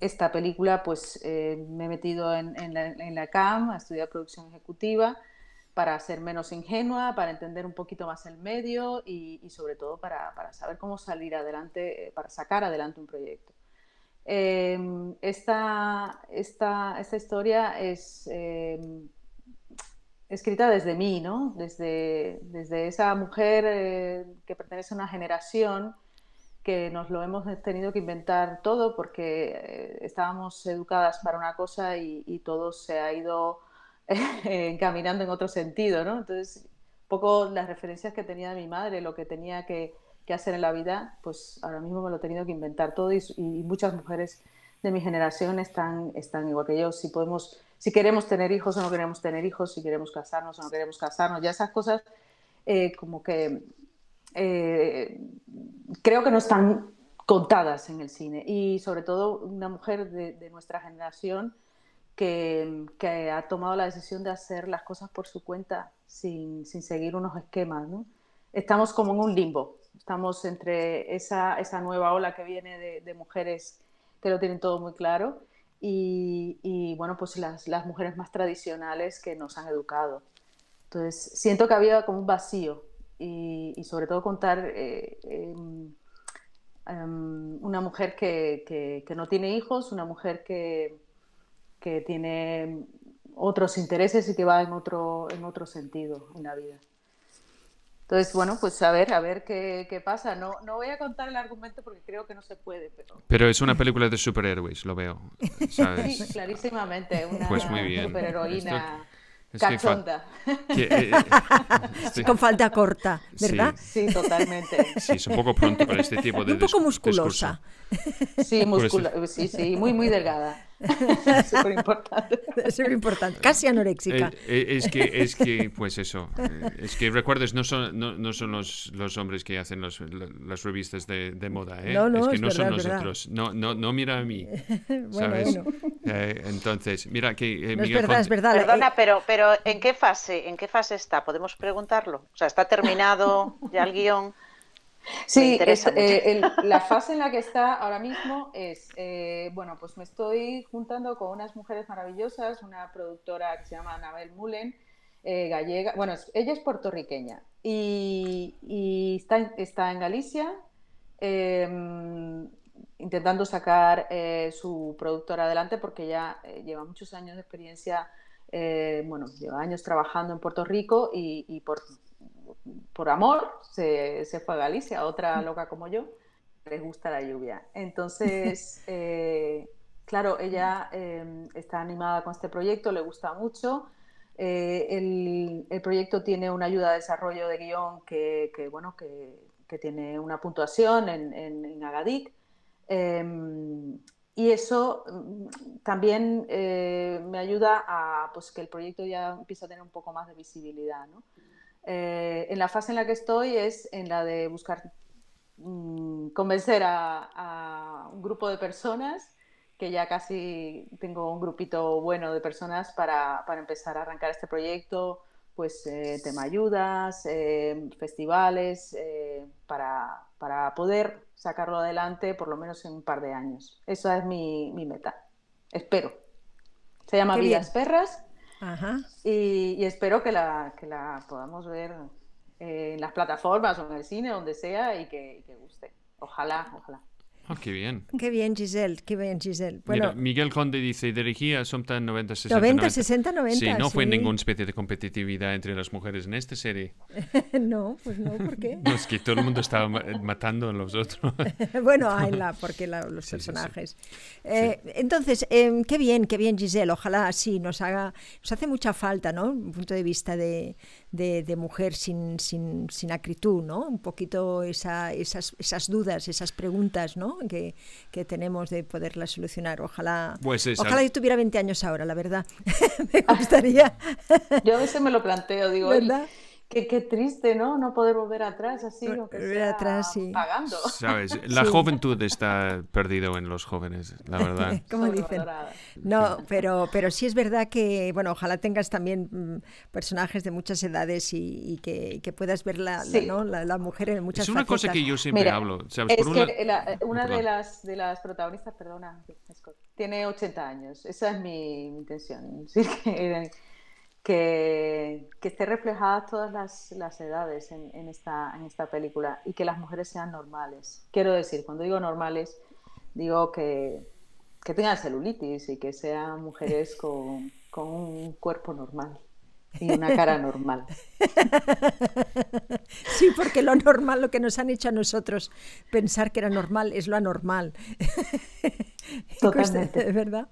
esta película, pues me he metido en, la, CAM a estudiar producción ejecutiva para ser menos ingenua, para entender un poquito más el medio y, sobre todo para, para saber cómo salir adelante, para sacar adelante un proyecto. Em, esta, esta, esta, historia es em, escrita desde mí, ¿no? desde, desde esa mujer eh, que pertenece a una generación que nos lo hemos tenido que inventar todo porque eh, estábamos educadas para una cosa y, todo se ha ido encaminando en otro sentido. ¿no? Entonces, poco las referencias que tenía de mi madre, lo que tenía que qué hacer en la vida, pues ahora mismo me lo he tenido que inventar todo y, muchas mujeres de mi generación están, están igual que yo. Si podemos, si queremos tener hijos o no queremos tener hijos, si queremos casarnos o no queremos casarnos, ya esas cosas eh, como que eh, creo que no están contadas en el cine y sobre todo una mujer de, nuestra generación que, que, ha tomado la decisión de hacer las cosas por su cuenta sin, sin seguir unos esquemas. ¿no? Estamos como en un limbo Estamos entre esa, esa nueva ola que viene de, mujeres que lo tienen todo muy claro y, bueno, pues las, las, mujeres más tradicionales que nos han educado. Entonces, siento que había como un vacío y, sobre todo contar eh, em, em, una mujer que, que, que, no tiene hijos, una mujer que, que tiene otros intereses y que va en otro, en otro sentido en la vida. Entonces, bueno, pues a ver, a ver qué, qué, pasa. No, no voy a contar el argumento porque creo que no se puede. Pero, pero es una película de superhéroes, lo veo. ¿sabes? Sí, clarísimamente. Una pues muy bien. superheroína. Cachonda. Eh, eh, Con falta corta, ¿verdad? Sí, totalmente. Sí, es un poco pronto para este tipo de Un poco musculosa. Sí, musculosa. Sí, sí, muy, muy delgada. Súper importante. Súper importante. Casi anoréxica. Eh, eh, es, que, es que, pues eso. Eh, es que recuerdes, no son, no, no son los, los hombres que hacen los, las revistas de, de moda. ¿eh? No, no, es que no son nosotros. No, no, no mira a mí. ¿Sabes? entonces, mira que. Miguel, es verdad, es verdad. Perdona, pero, pero ¿en qué fase? ¿En qué fase está? ¿Podemos preguntarlo? O sea, ¿está terminado ya el guion? Sí, eh, la fase en la que está ahora mismo es, eh, bueno, pues me estoy juntando con unas mujeres maravillosas, una productora que se llama Anabel Mullen eh, gallega, bueno, ella es puertorriqueña y, está, está, en Galicia em, intentando sacar su productora adelante porque ya lleva muchos años de experiencia, bueno, lleva años trabajando en Puerto Rico y, por, por, amor se, se, fue a Galicia, otra loca como yo, les gusta la lluvia. Entonces, claro, ella em, está animada con este proyecto, le gusta mucho. Eh, el, proyecto tiene una ayuda de desarrollo de guion que, bueno, que, tiene una puntuación en, en, Agadik. Em, y eso mm, también eh, me ayuda a pues, que el proyecto ya empiece a tener un poco más de visibilidad. Eh, en la fase en la que estoy es en la de buscar mm, convencer a, un grupo de personas que ya casi tengo un grupito bueno de personas para, para empezar a arrancar este proyecto, pues eh, tema ayudas, eh, festivales, eh, para, para, poder sacarlo adelante por lo menos en un par de años. Esa es mi, mi meta. Espero. Se llama Vidas Perras Y, y, espero que la, que la podamos ver en las plataformas o en el cine, donde sea, y que, y que guste. Ojalá, ojalá. Ah, qué bien. Qué bien, Giselle, qué bien, Giselle. Bueno, Miguel Conde dice, dirigía Somta 90, 60, 90. 60, 90. Sí, no fue ninguna especie de competitividad entre las mujeres en esta serie. no, pues no, ¿por qué? No, es que todo el mundo estaba matando a los otros. bueno, hay la, porque los personajes. Eh, entonces, em, qué bien, qué bien, Giselle. Ojalá sí nos haga, nos hace mucha falta, ¿no? Un punto de vista de, de, mujer sin, sin, sin, acritud, ¿no? Un poquito esa, esas, esas dudas, esas preguntas, ¿no? Que, que tenemos de poderlas solucionar. Ojalá, pues ojalá yo tuviera 20 años ahora, la verdad. me gustaría. yo a veces me lo planteo, digo, ¿verdad? Qué, qué, triste, ¿no? No poder volver atrás así, lo que volver atrás, sí. pagando. Sabes, la juventud está perdido en los jóvenes, la verdad. Como dicen. No, pero, pero sí es verdad que, bueno, ojalá tengas también mm, personajes de muchas edades y, que, que, puedas ver la, ¿no? la, mujer en muchas Es una cosa que yo siempre hablo. ¿sabes? Es una... que una de las, de las protagonistas, perdona, tiene 80 años. Esa es mi, intención. Sí, que, que esté reflejadas todas las, las edades en, en, esta, en esta película y que las mujeres sean normales. Quiero decir, cuando digo normales, digo que, que tengan celulitis y que sean mujeres con, con un cuerpo normal y una cara normal. Sí, porque lo normal, lo que nos han hecho a nosotros pensar que era normal, es lo anormal. Totalmente. ¿Verdad?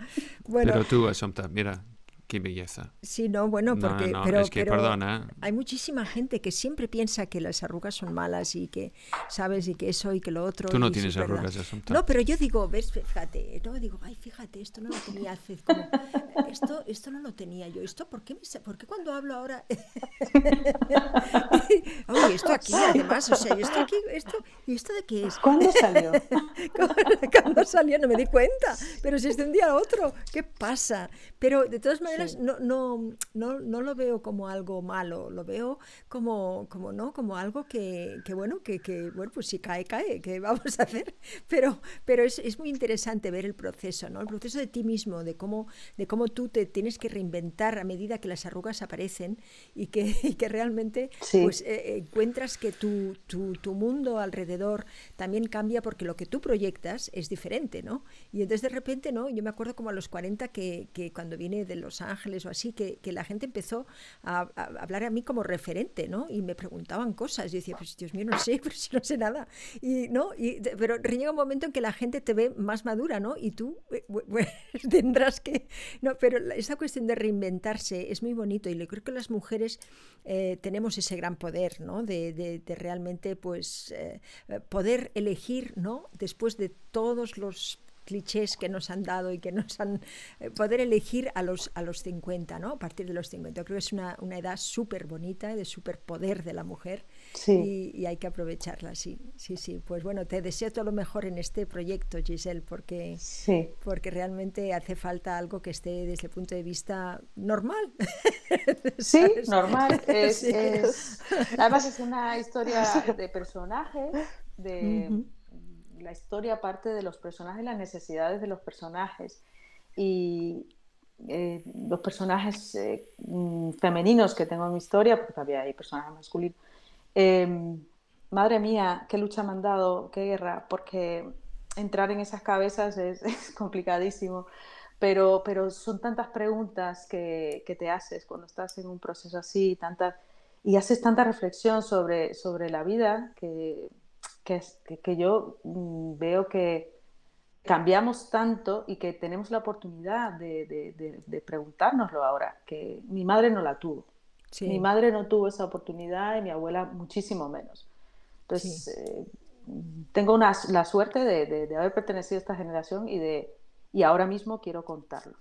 Bueno, Pero tú, Asomta, mira, Qué belleza. Sí, no, bueno, porque pero, es que, perdona. hay muchísima gente que siempre piensa que las arrugas son malas y que, ¿sabes? Y que eso y que lo otro. Tú no tienes arrugas, No, pero yo digo, ves, fíjate, no, digo, ay, fíjate, esto no lo tenía hace como, esto, esto no lo tenía yo, esto, ¿por qué, me, ¿por qué cuando hablo ahora? Oye, esto aquí, además, o sea, esto aquí, esto, ¿y esto de qué es? ¿Cuándo salió? ¿Cuándo salió? No me di cuenta, pero si es de un día a otro, ¿qué pasa? Pero de todas maneras, no, no, no, no, lo veo como algo malo, lo veo como, como, ¿no? como algo que, que bueno, que, que, bueno, pues si cae, cae, ¿qué vamos a hacer? Pero, pero es, es, muy interesante ver el proceso, ¿no? El proceso de ti mismo, de cómo, de cómo tú te tienes que reinventar a medida que las arrugas aparecen y que, y que realmente pues, eh, encuentras que tu, tu, tu, mundo alrededor también cambia porque lo que tú proyectas es diferente, ¿no? Y entonces de repente, ¿no? Yo me acuerdo como a los 40 que, que cuando viene de Los Ángeles o así, que, que la gente empezó a, hablar a mí como referente, ¿no? Y me preguntaban cosas. Y decía, pues Dios mío, no sé, pero si no sé nada. Y, ¿no? Y, pero llega un momento en que la gente te ve más madura, ¿no? Y tú eh, pues, tendrás que... No, pero esa cuestión de reinventarse es muy bonito y yo creo que las mujeres eh, tenemos ese gran poder, ¿no? De, de, realmente, pues, eh, poder elegir, ¿no? Después de todos los clichés que nos han dado y que nos han... Eh, poder elegir a los, a los 50, ¿no? A partir de los 50. Creo que es una, una edad súper bonita, de súper poder de la mujer sí. y, hay que aprovecharla, sí, sí, sí. Pues bueno, te deseo todo lo mejor en este proyecto, Giselle, porque, sí. porque realmente hace falta algo que esté desde el punto de vista normal. Sí, normal. Es, es... Además es una historia de personajes, de la historia parte de los personajes, las necesidades de los personajes. Y, eh, los personajes eh, mm, femeninos que tengo en mi historia, porque todavía hay personajes masculinos, em, madre mía, qué lucha me han dado, qué guerra, porque entrar en esas cabezas es, complicadísimo, pero, pero son tantas preguntas que, que, te haces cuando estás en un proceso así, tantas, y haces tanta reflexión sobre, sobre la vida que, que, que yo mm, veo que cambiamos tanto y que tenemos la oportunidad de, de, preguntárnoslo ahora, que mi madre no la tuvo. Mi madre no tuvo esa oportunidad y mi abuela muchísimo menos. Entonces, eh, tengo una, la suerte de, haber pertenecido a esta generación y, de, y ahora mismo quiero contarlo.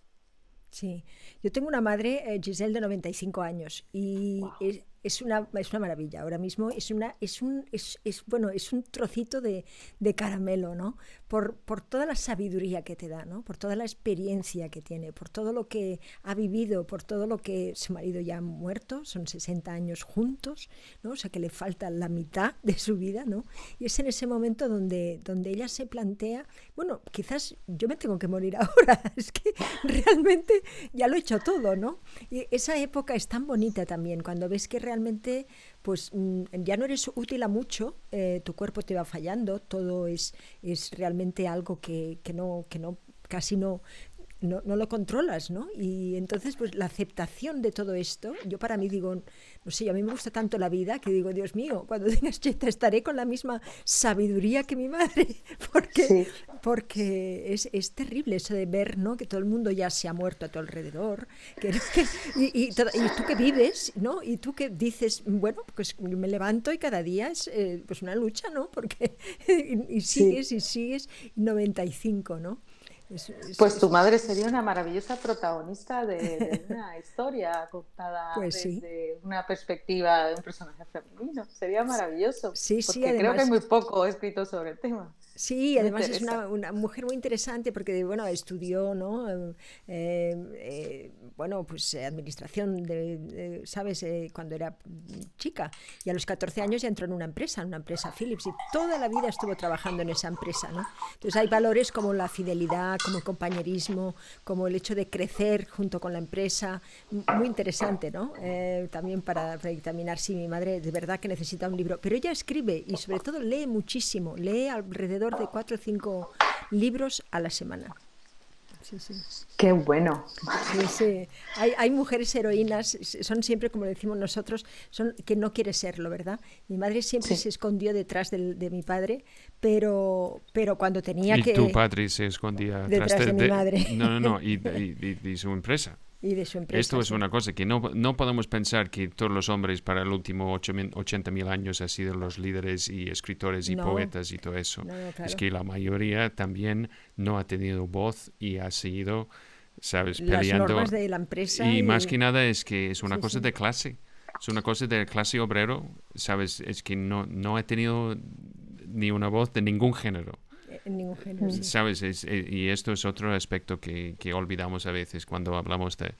Sí, yo tengo una madre, eh, Giselle, de 95 años y es una, es una maravilla. Ahora mismo es, una, es, un, es, es bueno, es un trocito de, de, caramelo, ¿no? Por, por toda la sabiduría que te da, ¿no? Por toda la experiencia que tiene, por todo lo que ha vivido, por todo lo que su marido ya ha muerto, son 60 años juntos, ¿no? O sea que le falta la mitad de su vida, ¿no? Y es en ese momento donde, donde ella se plantea, bueno, quizás yo me tengo que morir ahora, es que realmente ya lo he hecho todo, ¿no? Y esa época es tan bonita también, cuando ves que realmente realmente pues mm, ya no eres útil a mucho, eh, tu cuerpo te va fallando, todo es, es realmente algo que, que, no, que no, casi no, no, no, lo controlas, ¿no? Y entonces, pues la aceptación de todo esto, yo para mí digo, no sé, a mí me gusta tanto la vida que digo, Dios mío, cuando tengas cheta estaré con la misma sabiduría que mi madre, porque, porque es, es, terrible eso de ver, ¿no? Que todo el mundo ya se ha muerto a tu alrededor, que, y, y, tú que vives, ¿no? Y tú que dices, bueno, pues me levanto y cada día es eh, pues una lucha, ¿no? Porque y, sigues y sigues 95, ¿no? Pues tu madre sería una maravillosa protagonista de, una historia contada pues desde una perspectiva de un personaje femenino. Sería maravilloso. Sí, sí, porque creo que hay muy poco escrito sobre el tema. Sí, además es una, una, mujer muy interesante porque, bueno, estudió, ¿no? Eh, eh, bueno, pues administración, de, ¿sabes? Eh, cuando era chica. Y a los 14 años ya entró en una empresa, en una empresa Philips, y toda la vida estuvo trabajando en esa empresa, ¿no? Entonces hay valores como la fidelidad, como el compañerismo, como el hecho de crecer junto con la empresa, muy interesante, ¿no? también para, para examinar si mi madre de verdad que necesita un libro. Pero ella escribe y sobre todo lee muchísimo, lee alrededor de cuatro o cinco libros a la semana. Sí, sí. Qué bueno. Sí, sí. Hay, hay, mujeres heroínas, son siempre, como decimos nosotros, son que no quiere serlo, ¿verdad? Mi madre siempre se escondió detrás de mi padre, pero, pero cuando tenía que... Y tu padre se escondía detrás de, mi madre. No, no, no, y, y su empresa. Esto es una cosa que no, no podemos pensar que todos los hombres para el último 80.000 años han sido los líderes y escritores y poetas y todo eso. Es que la mayoría también no ha tenido voz y ha seguido, ¿sabes? Peleando. Las de la empresa. Y, más que nada es que es una cosa de clase. Es una cosa de clase obrero, ¿sabes? Es que no, no ha tenido ni una voz de ningún género en ningún género. ¿Sabes? Eh, y esto es otro aspecto que, que, olvidamos a veces cuando hablamos de,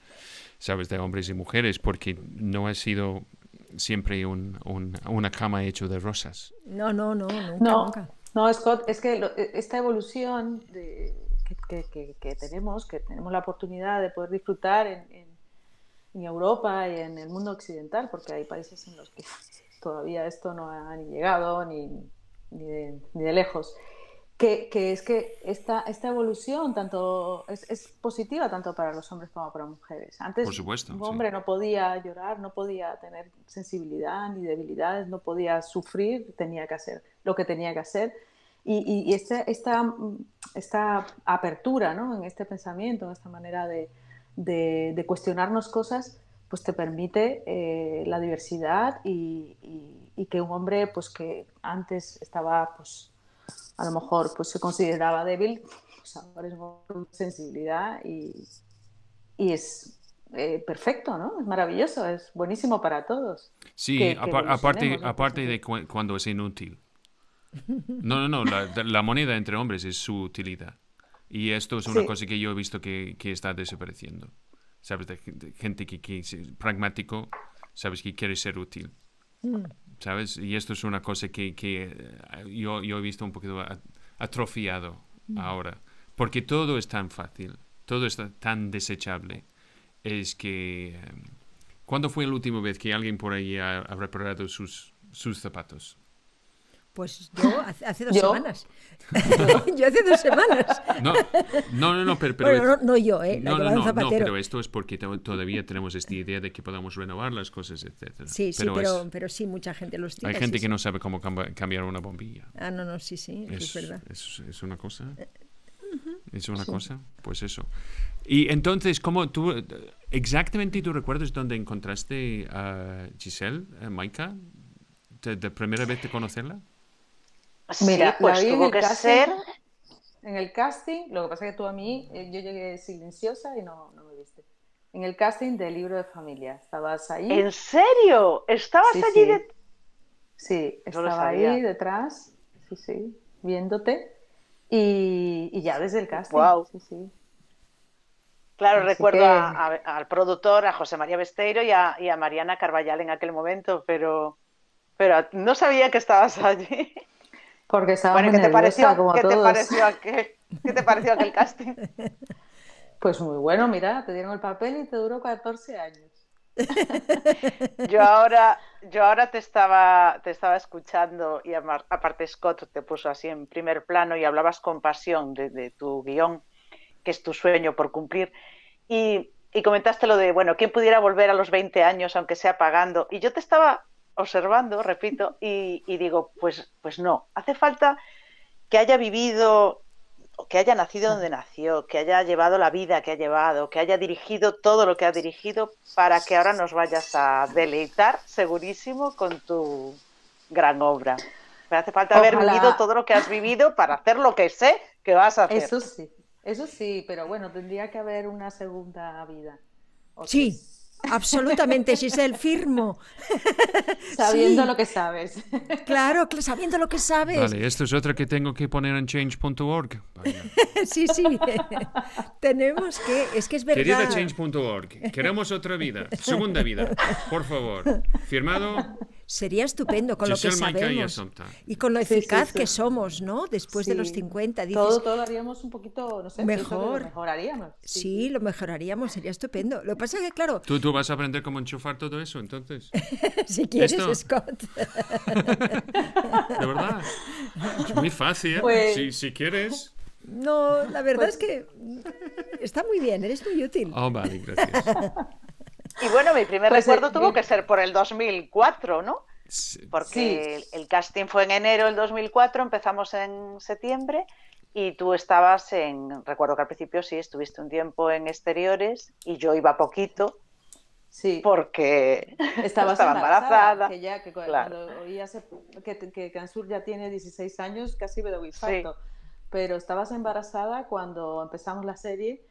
¿sabes? De hombres y mujeres, porque no ha sido siempre un, una cama hecha de rosas. No, no, no, nunca, no, nunca. No, Scott, es que e, esta evolución de, que, que, que, tenemos, que tenemos la oportunidad de poder disfrutar en, en, en Europa y en el mundo occidental, porque hay países en los que todavía esto no ha ni llegado ni, ni, de, ni de lejos que, que, es que esta, esta evolución tanto es, es, positiva tanto para los hombres como para mujeres. Antes un hombre no podía llorar, no podía tener sensibilidad ni debilidades, no podía sufrir, tenía que hacer lo que tenía que hacer. Y, y esta, esta, esta, apertura ¿no? en este pensamiento, en esta manera de, de, de cuestionarnos cosas, pues te permite eh, la diversidad y, y, que un hombre pues que antes estaba pues a lo mejor pues se consideraba débil, pues ahora es sensibilidad y, y es eh, perfecto, ¿no? Es maravilloso, es buenísimo para todos. Sí, aparte, aparte de cuando es inútil. No, no, no, la, la, moneda entre hombres es su utilidad. Y esto es una cosa que yo he visto que, que está desapareciendo. ¿Sabes? De, gente que, que, es pragmático, ¿sabes? Que quiere ser útil. Mm. ¿Sabes? Y esto es una cosa que, que eh, yo, yo, he visto un poquito atrofiado mm. ahora, porque todo es tan fácil, todo está tan desechable es que... Em, ¿Cuándo fue la última vez que alguien por ahí ha, reparado sus, sus zapatos? Pues yo hace, dos semanas. yo hace dos semanas. No, no, no, pero... bueno, no, yo, ¿eh? no, no, no, no, pero esto es porque todavía tenemos esta idea de que podamos renovar las cosas, etc. Sí, sí, pero, pero, sí, mucha gente los tiene. Hay gente que no sabe cómo cambiar una bombilla. Ah, no, no, sí, sí, es, verdad. Es, es una cosa... Eh, es una cosa, pues eso. Y entonces, ¿cómo tú, exactamente tú recuerdas dónde encontraste a Giselle, a Maika, de, de, primera vez de conocerla? Mira, pues tuvo que ser... En el casting, lo que pasa es que tú a mí, eh, yo llegué silenciosa y no, no me viste. En el casting del libro de familia, estabas ahí. ¿En serio? ¿Estabas allí? Sí, sí estaba ahí detrás, sí, sí, viéndote. Y, ya desde el casting. Wow. Sí, sí. Claro, recuerdo al productor, a José María Besteiro y a, Mariana Carballal en aquel momento, pero, pero no sabía que estabas allí. Porque estaba bueno, ¿qué te pareció, como ¿qué todos. Te pareció aquel, ¿Qué te pareció aquel casting? Pues muy bueno, mira, te dieron el papel y te duró 14 años. Yo ahora, yo ahora te estaba, te estaba escuchando y aparte Scott te puso así en primer plano y hablabas con pasión de, tu guion, que es tu sueño por cumplir. Y, comentaste lo de, bueno, ¿quién pudiera volver a los 20 años aunque sea pagando? Y yo te estaba observando, repito, y, y digo, pues, pues no, hace falta que haya vivido que haya nacido donde nació, que haya llevado la vida que ha llevado, que haya dirigido todo lo que ha dirigido para que ahora nos vayas a deleitar segurísimo con tu gran obra. Me hace falta haber vivido todo lo que has vivido para hacer lo que sé que vas a hacer. Eso sí, eso sí, pero bueno, tendría que haber una segunda vida. sí. Absolutamente, Giselle, firmo. Sabiendo lo que sabes. Claro, sabiendo lo que sabes. Vale, esto es otra que tengo que poner en change.org. sí, sí. Tenemos que, es que es verdad. Querida change.org, queremos otra vida, segunda vida, por favor. Firmado Sería estupendo con lo que sabemos y con lo eficaz que somos, ¿no? Después de los 50. Dices, todo, todo haríamos un poquito, no sé, mejor. Lo mejoraríamos. Sí, lo mejoraríamos, sería estupendo. Lo que pasa es que, claro... ¿Tú, tú vas a aprender cómo enchufar todo eso, entonces? si quieres, Scott. de verdad. Es muy fácil, ¿eh? pues si, si quieres... No, la verdad es que está muy bien, eres muy útil. Oh, vale, gracias. Y bueno, mi primer pues, recuerdo eh, tuvo que ser por el 2004, ¿no? Porque el, casting fue en enero del 2004, empezamos en septiembre y tú estabas en, recuerdo que al principio sí, estuviste un tiempo en exteriores y yo iba poquito. Sí. Porque estaba embarazada. Que ya, que cuando oías que, que Cansur ya tiene 16 años, casi me doy infarto. Pero estabas embarazada cuando empezamos la serie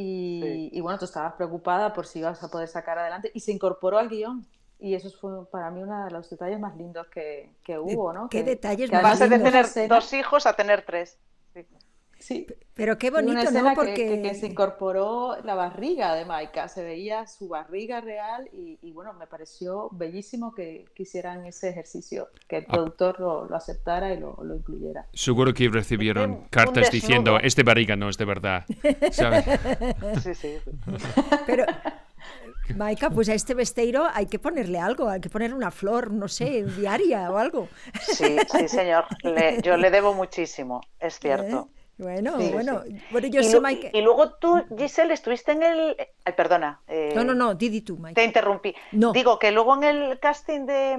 y, bueno, tú estabas preocupada por si ibas a poder sacar adelante y se incorporó al guion. Y eso fue para mí uno de los detalles más lindos que, que hubo, ¿no? ¿Qué detalles más lindos? de tener dos hijos a tener tres. Sí. Pero qué bonito, ¿no? Porque... Que, se incorporó la barriga de Maika, se veía su barriga real y, bueno, me pareció bellísimo que, quisieran ese ejercicio, que el ah. productor lo, aceptara y lo, incluyera. Seguro que recibieron cartas diciendo, este barriga no es de verdad. Sí, sí. Pero, Maika, pues a este vesteiro hay que ponerle algo, hay que poner una flor, no sé, diaria o algo. Sí, sí, señor. yo le debo muchísimo, es cierto. ¿Eh? Bueno, bueno, bueno, yo y, soy Mike. y luego tú, Giselle, estuviste en el. Ay, perdona. Eh, no, no, no, Didi tú, Mike. Te interrumpí. No. Digo que luego en el casting de,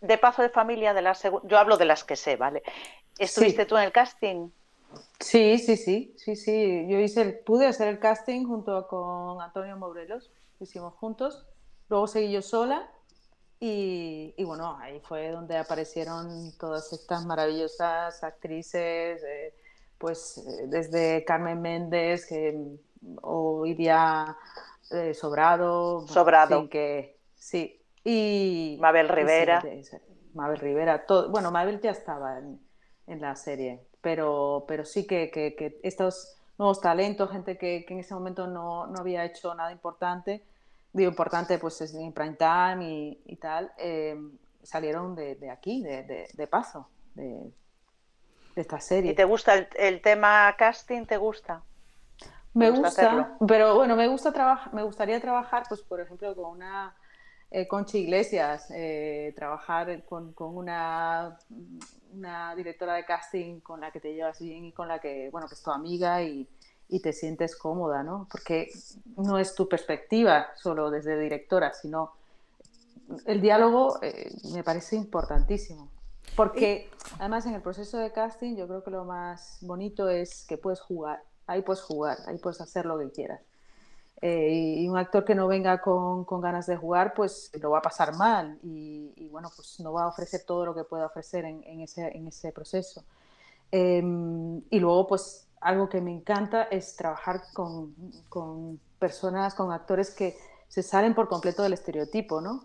de Pazo de Familia, de la yo hablo de las que sé, ¿vale? ¿Estuviste tú en el casting? Sí, sí, sí, sí, sí. Yo hice el, pude hacer el casting junto con Antonio Morelos, lo hicimos juntos. Luego seguí yo sola y, y, bueno, ahí fue donde aparecieron todas estas maravillosas actrices. Eh, pues eh, desde Carmen Méndez que, o Iria eh, Sobrado. Sobrado. que, sí. Y Mabel Rivera. Mabel Rivera. Todo, bueno, Mabel ya estaba en, la serie, pero, pero sí que, que, estos nuevos talentos, gente que, en ese momento no, no, había hecho nada importante, digo importante pues en prime time y, tal, eh, salieron de, de aquí, de, de, de paso. De, esta serie. ¿Y te gusta el, tema casting? ¿Te gusta? Me gusta, pero bueno, me gusta trabajar, me gustaría trabajar, pues por ejemplo, con una eh, Concha Iglesias, eh, trabajar con, con una, una, directora de casting con la que te llevas bien y con la que, bueno, que es tu amiga y, y te sientes cómoda, ¿no? Porque no es tu perspectiva solo desde directora, sino el diálogo eh, me parece importantísimo. Porque además en el proceso de casting yo creo que lo más bonito es que puedes jugar, ahí puedes jugar, ahí puedes hacer lo que quieras. Eh, y un actor que no venga con, con, ganas de jugar, pues lo va a pasar mal y, bueno, pues no va a ofrecer todo lo que pueda ofrecer en, en, ese, en ese, proceso. Em, y luego, pues algo que me encanta es trabajar con, con, personas, con actores que se salen por completo del estereotipo, ¿no?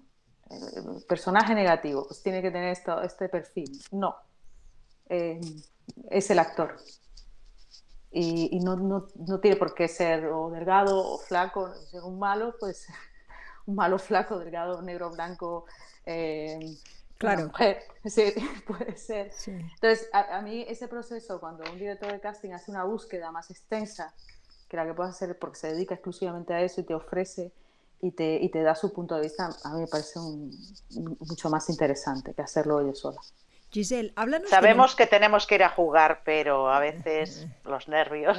Personaje negativo, pues tiene que tener esto, este perfil. No, em, es el actor y, no, no, no, tiene por qué ser o delgado o flaco, ser un malo, pues un malo flaco, delgado, negro, blanco. Eh, claro. Mujer. Sí, puede ser. Entonces, a, mí ese proceso, cuando un director de casting hace una búsqueda más extensa que la que puedes hacer porque se dedica exclusivamente a eso y te ofrece y te, y te da su punto de vista, a mí me parece mucho más interesante que hacerlo yo sola. Giselle, háblanos. Sabemos que tenemos que ir a jugar, pero a veces los nervios.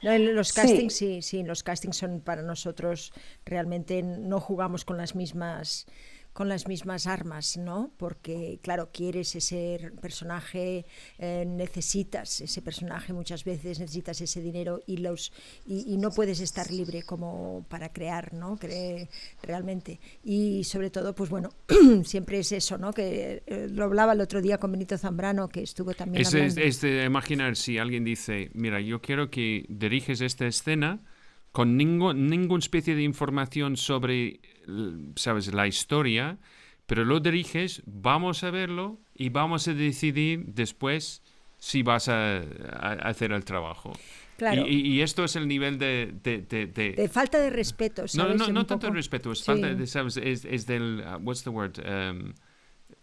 los castings sí. sí, sí, los castings son para nosotros realmente no jugamos con las mismas con las mismas armas, ¿no? Porque, claro, quieres ese personaje, eh, necesitas ese personaje muchas veces, necesitas ese dinero y, los, y, no puedes estar libre como para crear, ¿no? Cree, realmente. Y sobre todo, pues bueno, siempre es eso, ¿no? Que eh, lo hablaba el otro día con Benito Zambrano, que estuvo también es, hablando. Es, de imaginar si alguien dice, mira, yo quiero que diriges esta escena con ningún, ninguna especie de información sobre, sabes, la historia, pero lo diriges, vamos a verlo y vamos a decidir después si vas a, hacer el trabajo. Claro. Y, esto es el nivel de... De, falta de respeto, ¿sabes? No, no, no tanto de respeto, es falta de, ¿sabes? Es, es del... Uh, what's the word? Um,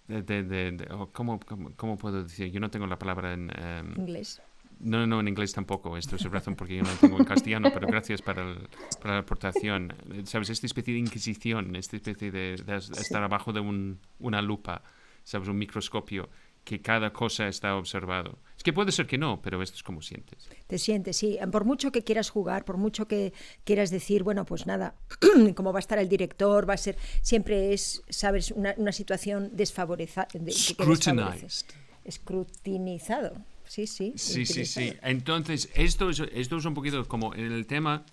de, oh, ¿cómo, cómo, puedo decir? Yo no tengo la palabra en... Um, Inglés. No, no, en inglés tampoco. Esto es razón porque yo no tengo en castellano, pero gracias para, para, la aportación. ¿Sabes? Esta especie de inquisición, esta especie de, estar abajo de un, una lupa, ¿sabes? Un microscopio, que cada cosa está observado. Es que puede ser que no, pero esto es como sientes. Te sientes, sí. Por mucho que quieras jugar, por mucho que quieras decir, bueno, pues nada, como va a estar el director, va a ser, siempre es, ¿sabes? Una, una situación desfavorecida. Scrutinized. Escrutinizado sí, sí. Sí, sí, sí. Entonces, esto es, esto es un poquito como en el tema,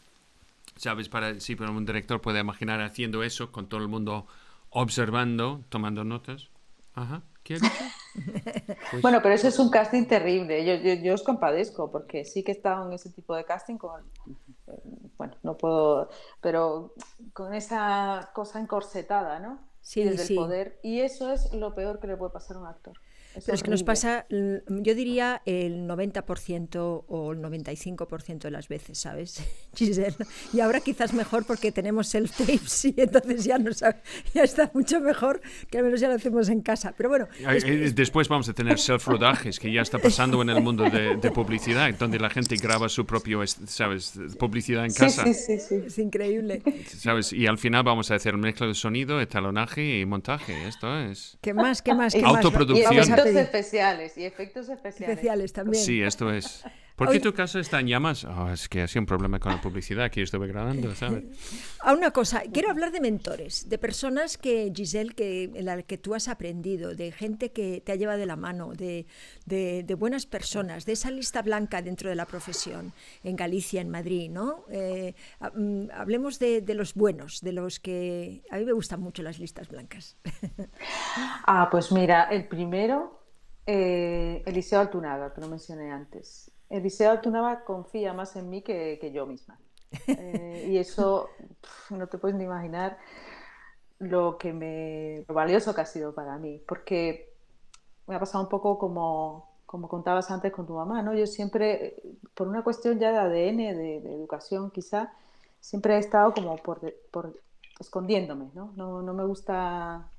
¿sabes? Para, sí, pero un director puede imaginar haciendo eso con todo el mundo observando, tomando notas. Ajá. ¿Qué? Pues bueno, pero eso es un casting terrible. Yo, yo, os compadezco porque sí que he estado en ese tipo de casting con, eh, bueno, no puedo, pero con esa cosa encorsetada, ¿no? Sí, desde sí. el poder. Y eso es lo peor que le puede pasar a un actor. Pero es que nos pasa, yo diría el 90% o el 95% de las veces, ¿sabes, Giselle? Y ahora quizás mejor porque tenemos self-tapes y entonces ya, nos, ya está mucho mejor que al menos ya lo hacemos en casa. Pero bueno. Eh, después vamos a tener self-rodajes, que ya está pasando en el mundo de, publicidad, donde la gente graba su propio, ¿sabes? Publicidad en casa. Sí, sí, sí, Es increíble. ¿Sabes? Y al final vamos a hacer mezcla de sonido, etalonaje y montaje. Esto es. ¿Qué más? ¿Qué más? ¿Qué Autoproducción especiales y efectos especiales. Especiales también. Sí, esto es. ¿Por qué tu casa está en llamas? Oh, es que ha sido un problema con la publicidad que yo estuve grabando, ¿sabes? A una cosa, quiero hablar de mentores, de personas que, Giselle, que, en la que tú has aprendido, de gente que te ha llevado de la mano, de, de, buenas personas, de esa lista blanca dentro de la profesión, en Galicia, en Madrid, ¿no? Eh, mm, hablemos de, de, los buenos, de los que... A mí me gustan mucho las listas blancas. ah, pues mira, el primero eh, Eliseo Altunaga, que lo mencioné antes. Eliseo Altunaga confía más en mí que, yo misma. Eh, y eso no te puedes ni imaginar lo que me valioso que ha sido para mí, porque me ha pasado un poco como, como contabas antes con tu mamá, ¿no? Yo siempre, por una cuestión ya de ADN, de, educación quizá, siempre he estado como por, por escondiéndome, ¿no? ¿no? No me gusta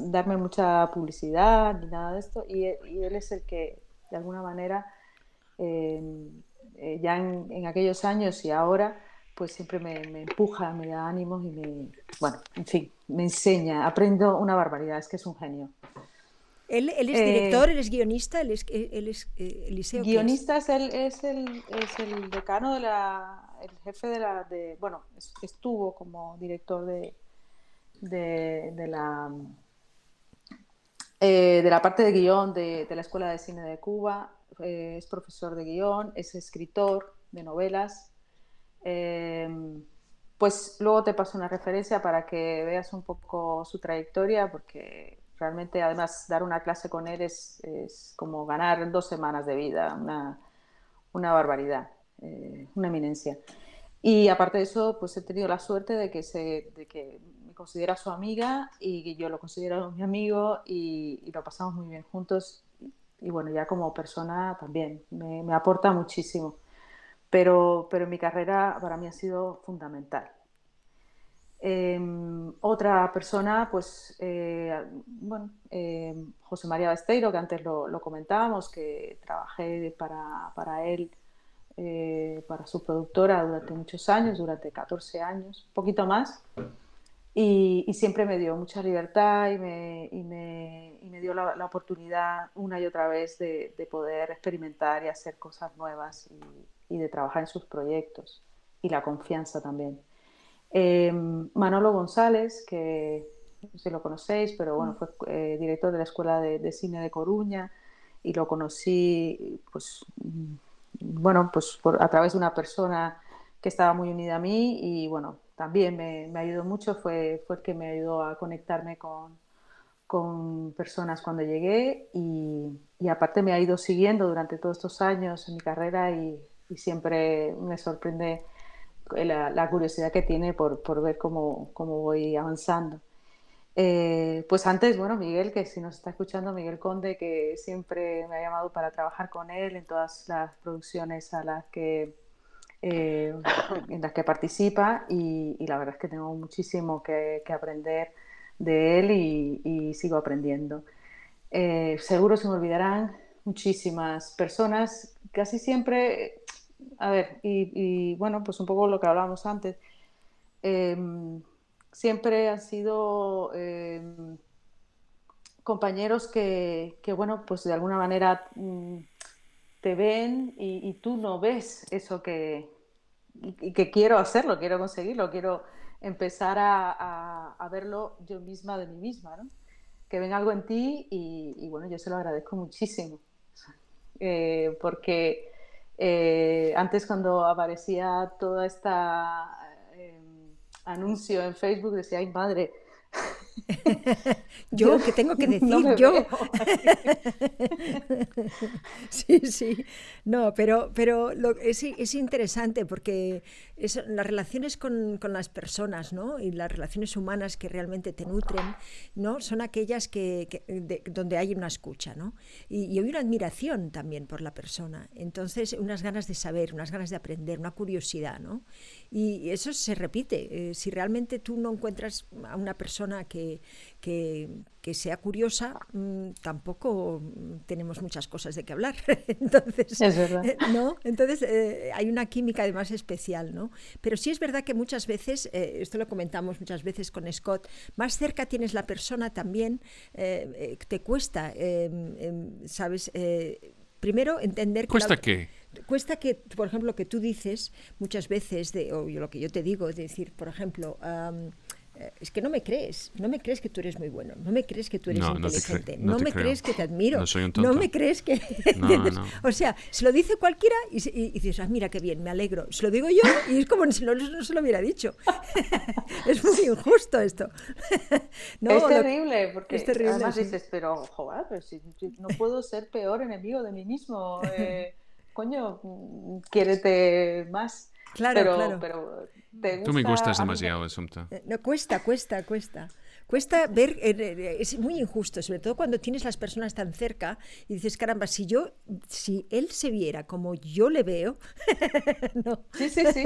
darme mucha publicidad ni nada de esto. Y, él es el que, de alguna manera, em, eh, ya en, aquellos años y ahora, pues siempre me, empuja, me da ánimos y me, bueno, en fin, me enseña, aprendo una barbaridad, es que es un genio. Él, es director, él es guionista, él es, él es Eliseo. Guionista es, el, es, el, es el decano de la, el jefe de la, de, bueno, estuvo como director de, de, la eh, de la parte de guion de, la Escuela de Cine de Cuba, eh, es profesor de guion, es escritor de novelas. Em, pues luego te paso una referencia para que veas un poco su trayectoria, porque realmente además dar una clase con él es, como ganar dos semanas de vida, una, barbaridad, eh, una eminencia. Y aparte de eso, pues he tenido la suerte de que, se, de que considera su amiga y yo lo considero mi amigo y, lo pasamos muy bien juntos. Y, bueno, ya como persona también me, aporta muchísimo. Pero, pero mi carrera para mí ha sido fundamental. Em, otra persona, pues, eh, bueno, em, José María Besteiro, que antes lo, comentábamos, que trabajé para, para él, eh, para su productora durante muchos años, durante 14 años, un poquito más. Y, siempre me dio mucha libertad y me, y me, y me dio la, oportunidad una y otra vez de, de, poder experimentar y hacer cosas nuevas y, de trabajar en sus proyectos y la confianza también. Em, Manolo González, que no sé si lo conocéis, pero bueno, fue eh, director de la Escuela de, de, Cine de Coruña y lo conocí, pues, mm, bueno, pues por, a través de una persona que estaba muy unida a mí y bueno, también me, me, ayudó mucho, fue, fue el que me ayudó a conectarme con, con personas cuando llegué y, y, aparte me ha ido siguiendo durante todos estos años en mi carrera y, y siempre me sorprende la, la, curiosidad que tiene por, por ver cómo, cómo, voy avanzando. Eh, pues antes, bueno, Miguel, que si nos está escuchando, Miguel Conde, que siempre me ha llamado para trabajar con él en todas las producciones a las que eh, en las que participa y, la verdad es que tengo muchísimo que, aprender de él y, sigo aprendiendo. Eh, seguro se me olvidarán muchísimas personas, casi siempre, a ver, y, bueno, pues un poco lo que hablábamos antes, em, siempre han sido em, compañeros que, que, bueno, pues de alguna manera mm, te ven y, tú no ves eso que, y, que quiero hacerlo, quiero conseguirlo, quiero empezar a, a, verlo yo misma de mí misma, ¿no? que ven algo en ti y, bueno, yo se lo agradezco muchísimo, eh, porque eh, antes cuando aparecía toda esta eh, anuncio en Facebook decía, ay madre, yo, que tengo que decir yo. sí, sí. No, pero, pero lo, es, es, interesante porque es, las relaciones con, con, las personas ¿no? y las relaciones humanas que realmente te nutren ¿no? son aquellas que, donde hay una escucha ¿no? y, y, hay una admiración también por la persona. Entonces, unas ganas de saber, unas ganas de aprender, una curiosidad. ¿no? Y eso se repite. Eh, si realmente tú no encuentras a una persona que, que, sea curiosa, mm, tampoco tenemos muchas cosas de qué hablar. Entonces, es verdad. Eh, ¿no? Entonces eh, hay una química además especial. ¿no? Pero sí es verdad que muchas veces, esto lo comentamos muchas veces con Scott, más cerca tienes la persona también, te cuesta, ¿sabes? primero entender que... ¿Cuesta qué? cuesta que, por ejemplo, lo que tú dices muchas veces, de, o lo que yo te digo, es decir, por ejemplo, eh, es que no me crees, no me crees que tú eres muy bueno, no me crees que tú eres inteligente, no, me crees que te admiro, no, me crees que... o sea, se lo dice cualquiera y, dices, ah, mira qué bien, me alegro. Se lo digo yo y es como si no, se lo hubiera dicho. es muy injusto esto. es terrible, porque es terrible, además dices, pero joder, no puedo ser peor enemigo de mí mismo. Eh, coño, quiérete más. Claro, claro. Tú me gustas demasiado, Sumta. Eh, no, cuesta, cuesta, cuesta. Cuesta ver, eh, eh, es muy injusto, sobre todo cuando tienes las personas tan cerca y dices, caramba, si yo, si él se viera como yo le veo, no. Sí, sí, sí.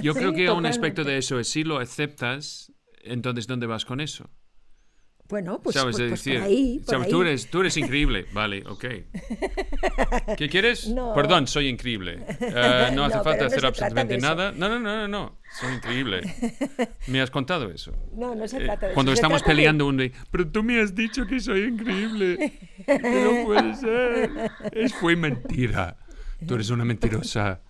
Yo creo que un aspecto de eso es si lo aceptas, entonces ¿dónde vas con eso? Bueno, pues, pues, pues por ahí, por Tú, eres, tú eres increíble. Vale, ok. ¿Qué quieres? Perdón, soy increíble. Eh, no hace falta hacer absolutamente nada. No, no, no, no, no. Soy increíble. ¿Me has contado eso? No, no se eh, trata de Cuando estamos peleando un día, pero tú me has dicho que soy increíble. No puede ser. Es, fue mentira. Tú eres una mentirosa.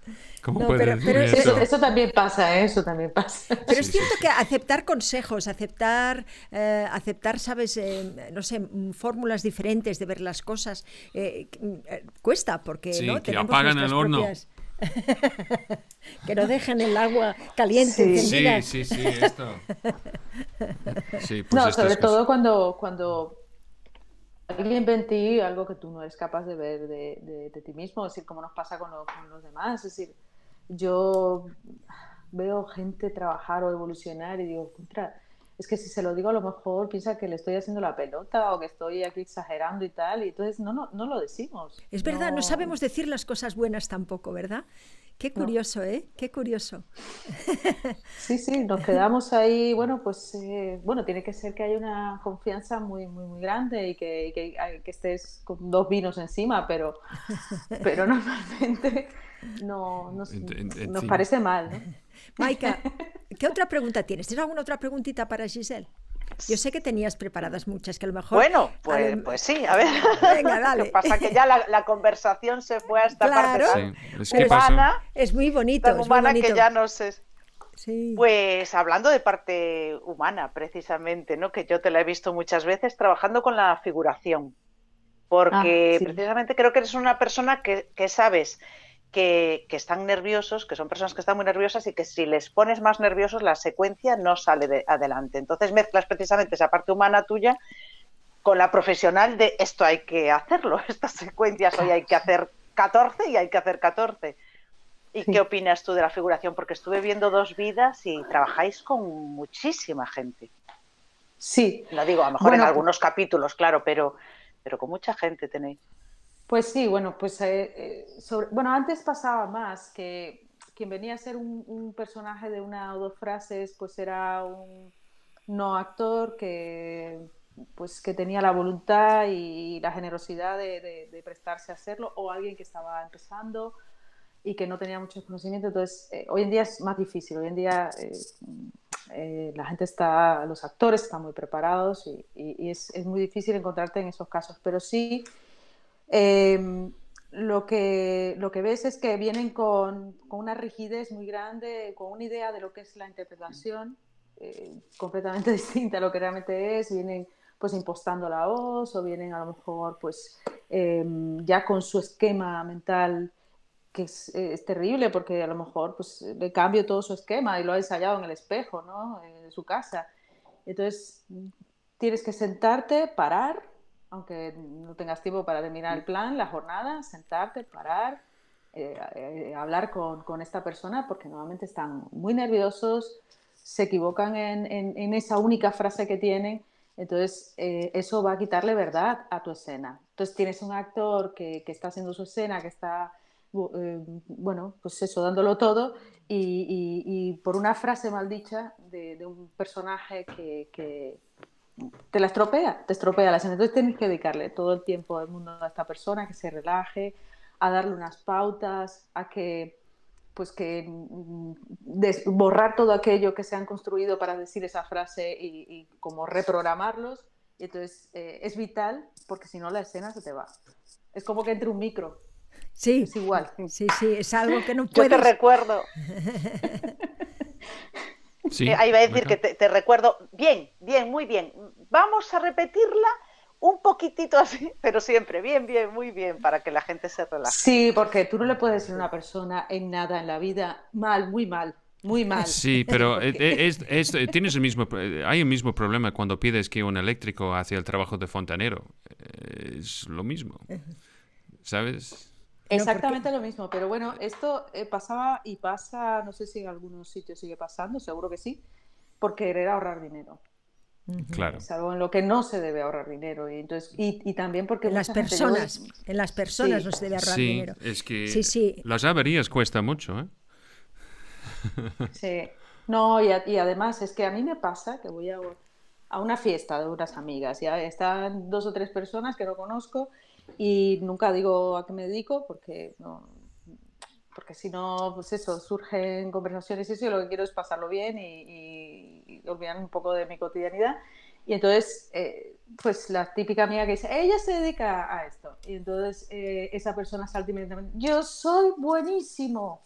¿Cómo puedes pero, eso? eso? también pasa, ¿eh? eso también pasa. Pero es cierto que aceptar consejos, aceptar, eh, aceptar, sabes, eh, no sé, fórmulas diferentes de ver las cosas, cuesta porque sí, ¿no? que apagan el horno. que no dejen el agua caliente sí. Sí, sí, sí, esto. Sí, pues no, sobre todo cuando, cuando alguien ve en ti algo que tú no eres capaz de ver de, de, ti mismo, es decir, como nos pasa con, con los demás, es decir, yo veo gente trabajar o evolucionar y digo, contra, es que si se lo digo a lo mejor piensa que le estoy haciendo la pelota o que estoy aquí exagerando y tal, y entonces no, no, no lo decimos. Es verdad, no... sabemos decir las cosas buenas tampoco, ¿verdad? Qué curioso, ¿eh? Qué curioso. Sí, sí, nos quedamos ahí, bueno, pues, eh, bueno, tiene que ser que haya una confianza muy, muy, muy grande y que, que, que estés con dos vinos encima, pero, pero normalmente no, nos, nos parece mal. ¿no? Maika, ¿qué otra pregunta tienes? ¿Tienes alguna otra preguntita para Giselle? Yo sé que tenías preparadas muchas, que a lo mejor... Bueno, pues, pues sí, a ver. Venga, dale. Lo que pasa que ya la, conversación se fue a esta parte es humana. Es muy bonito. es humana que ya no sé... Sí. Pues hablando de parte humana, precisamente, ¿no? Que yo te la he visto muchas veces trabajando con la figuración. Porque ah, precisamente creo que eres una persona que, que sabes que, están nerviosos, que son personas que están muy nerviosas y que si les pones más nerviosos la secuencia no sale de adelante. Entonces mezclas precisamente esa parte humana tuya con la profesional de esto hay que hacerlo, estas secuencias hoy hay que hacer 14 y hay que hacer 14. ¿Y qué opinas tú de la figuración? Porque estuve viendo dos vidas y trabajáis con muchísima gente. Sí. Lo digo, a lo mejor en algunos capítulos, claro, pero, pero con mucha gente tenéis. Pues sí, bueno, pues eh, eh, bueno, antes pasaba más que quien venía a ser un, personaje de una o dos frases, pues era un no actor que pues que tenía la voluntad y la generosidad de, prestarse a hacerlo, o alguien que estaba empezando y que no tenía mucho conocimiento. Entonces, eh, hoy en día es más difícil. Hoy en día la gente está, los actores están muy preparados y, es, es, muy difícil encontrarte en esos casos. Pero sí Em, lo, que, lo que ves es que vienen con, con, una rigidez muy grande, con una idea de lo que es la interpretación eh, completamente distinta a lo que realmente es, vienen pues impostando la voz o vienen a lo mejor pues em, ya con su esquema mental que es, es, terrible porque a lo mejor pues le cambio todo su esquema y lo ha ensayado en el espejo, ¿no? En su casa. Entonces tienes que sentarte, parar aunque no tengas tiempo para terminar el plan, la jornada, sentarte, parar, eh, eh, hablar con, con, esta persona, porque normalmente están muy nerviosos, se equivocan en, en, esa única frase que tienen, entonces eh, eso va a quitarle verdad a tu escena. Entonces tienes un actor que, que está haciendo su escena, que está, bueno, pues eso, dándolo todo, y, y, por una frase maldicha de, de un personaje que, que te la estropea, te estropea la escena. Entonces tienes que dedicarle todo el tiempo del mundo a esta persona, que se relaje, a darle unas pautas, a que pues que mm, borrar todo aquello que se han construido para decir esa frase y, como reprogramarlos. Y entonces eh, es vital porque si no la escena se te va. Es como que entre un micro. Sí. Es igual. Sí, sí, es algo que no puedes... Yo te recuerdo. Eh, ahí va a decir que te, recuerdo. Bien, bien, muy bien. Vamos a repetirla un poquitito así, pero siempre bien, bien, muy bien, para que la gente se relaje. Sí, porque tú no le puedes decir a una persona en nada en la vida mal, muy mal. Muy mal. Sí, pero es, tienes el mismo, hay el mismo problema cuando pides que un eléctrico hace el trabajo de fontanero. Es lo mismo. ¿Sabes? Exactamente lo mismo, pero bueno, esto eh, pasaba y pasa, no sé si en algunos sitios sigue pasando, seguro que sí, por querer ahorrar dinero. Claro. Es algo en lo que no se debe ahorrar dinero y entonces y, también porque en las personas, en las personas no se debe ahorrar dinero. Es que sí, sí. las averías cuesta mucho, ¿eh? Sí. No, y, y, además es que a mí me pasa que voy a, a una fiesta de unas amigas. Ya están dos o tres personas que no conozco y nunca digo a qué me dedico porque no, porque si no, pues eso, surgen conversaciones y eso, y lo que quiero es pasarlo bien y, y, olvidar un poco de mi cotidianidad. Y entonces, eh, pues la típica amiga que dice, ella se dedica a esto. Y entonces eh, esa persona salta inmediatamente, yo soy buenísimo.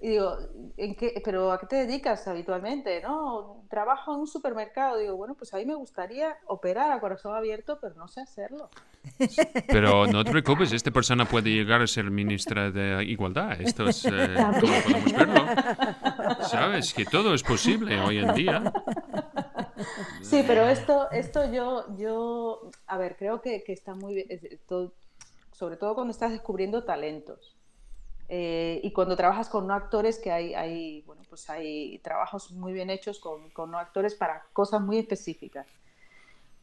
Y digo, ¿en qué, ¿pero a qué te dedicas habitualmente? No, trabajo en un supermercado. Digo, bueno, pues a mí me gustaría operar a corazón abierto, pero no sé hacerlo. Pero no te preocupes, esta persona puede llegar a ser ministra de Igualdad. Esto es eh, como podemos verlo. Sabes que todo es posible hoy en día. Sí, pero esto, esto yo, yo, a ver, creo que, que está muy bien, sobre todo cuando estás descubriendo talentos. Eh, y cuando trabajas con no actores, que hay, hay, bueno, pues hay trabajos muy bien hechos con, con no actores para cosas muy específicas.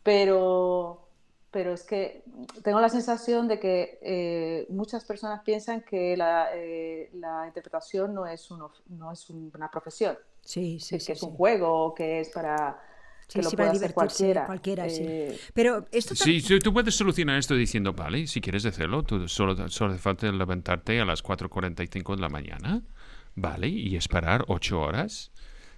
Pero, pero es que tengo la sensación de que eh, muchas personas piensan que la, eh, la interpretación no es, uno, no es una profesión. Sí, sí, que es un juego, que es para que lo puede hacer cualquiera. cualquiera sí. Pero esto sí, tú puedes solucionar esto diciendo, vale, si quieres hacerlo, tú solo, solo hace falta levantarte a las 4.45 de la mañana, vale, y esperar 8 horas.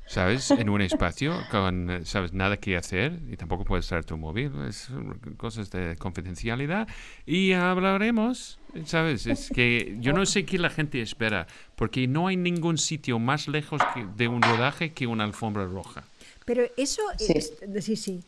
¿Sabes? En un espacio con, ¿sabes? Nada que hacer y tampoco puedes traer tu móvil, es cosas de confidencialidad y hablaremos, ¿sabes? Es que yo no sé qué la gente espera, porque no hay ningún sitio más lejos de un rodaje que una alfombra roja. Pero eso, sí, sí. sí.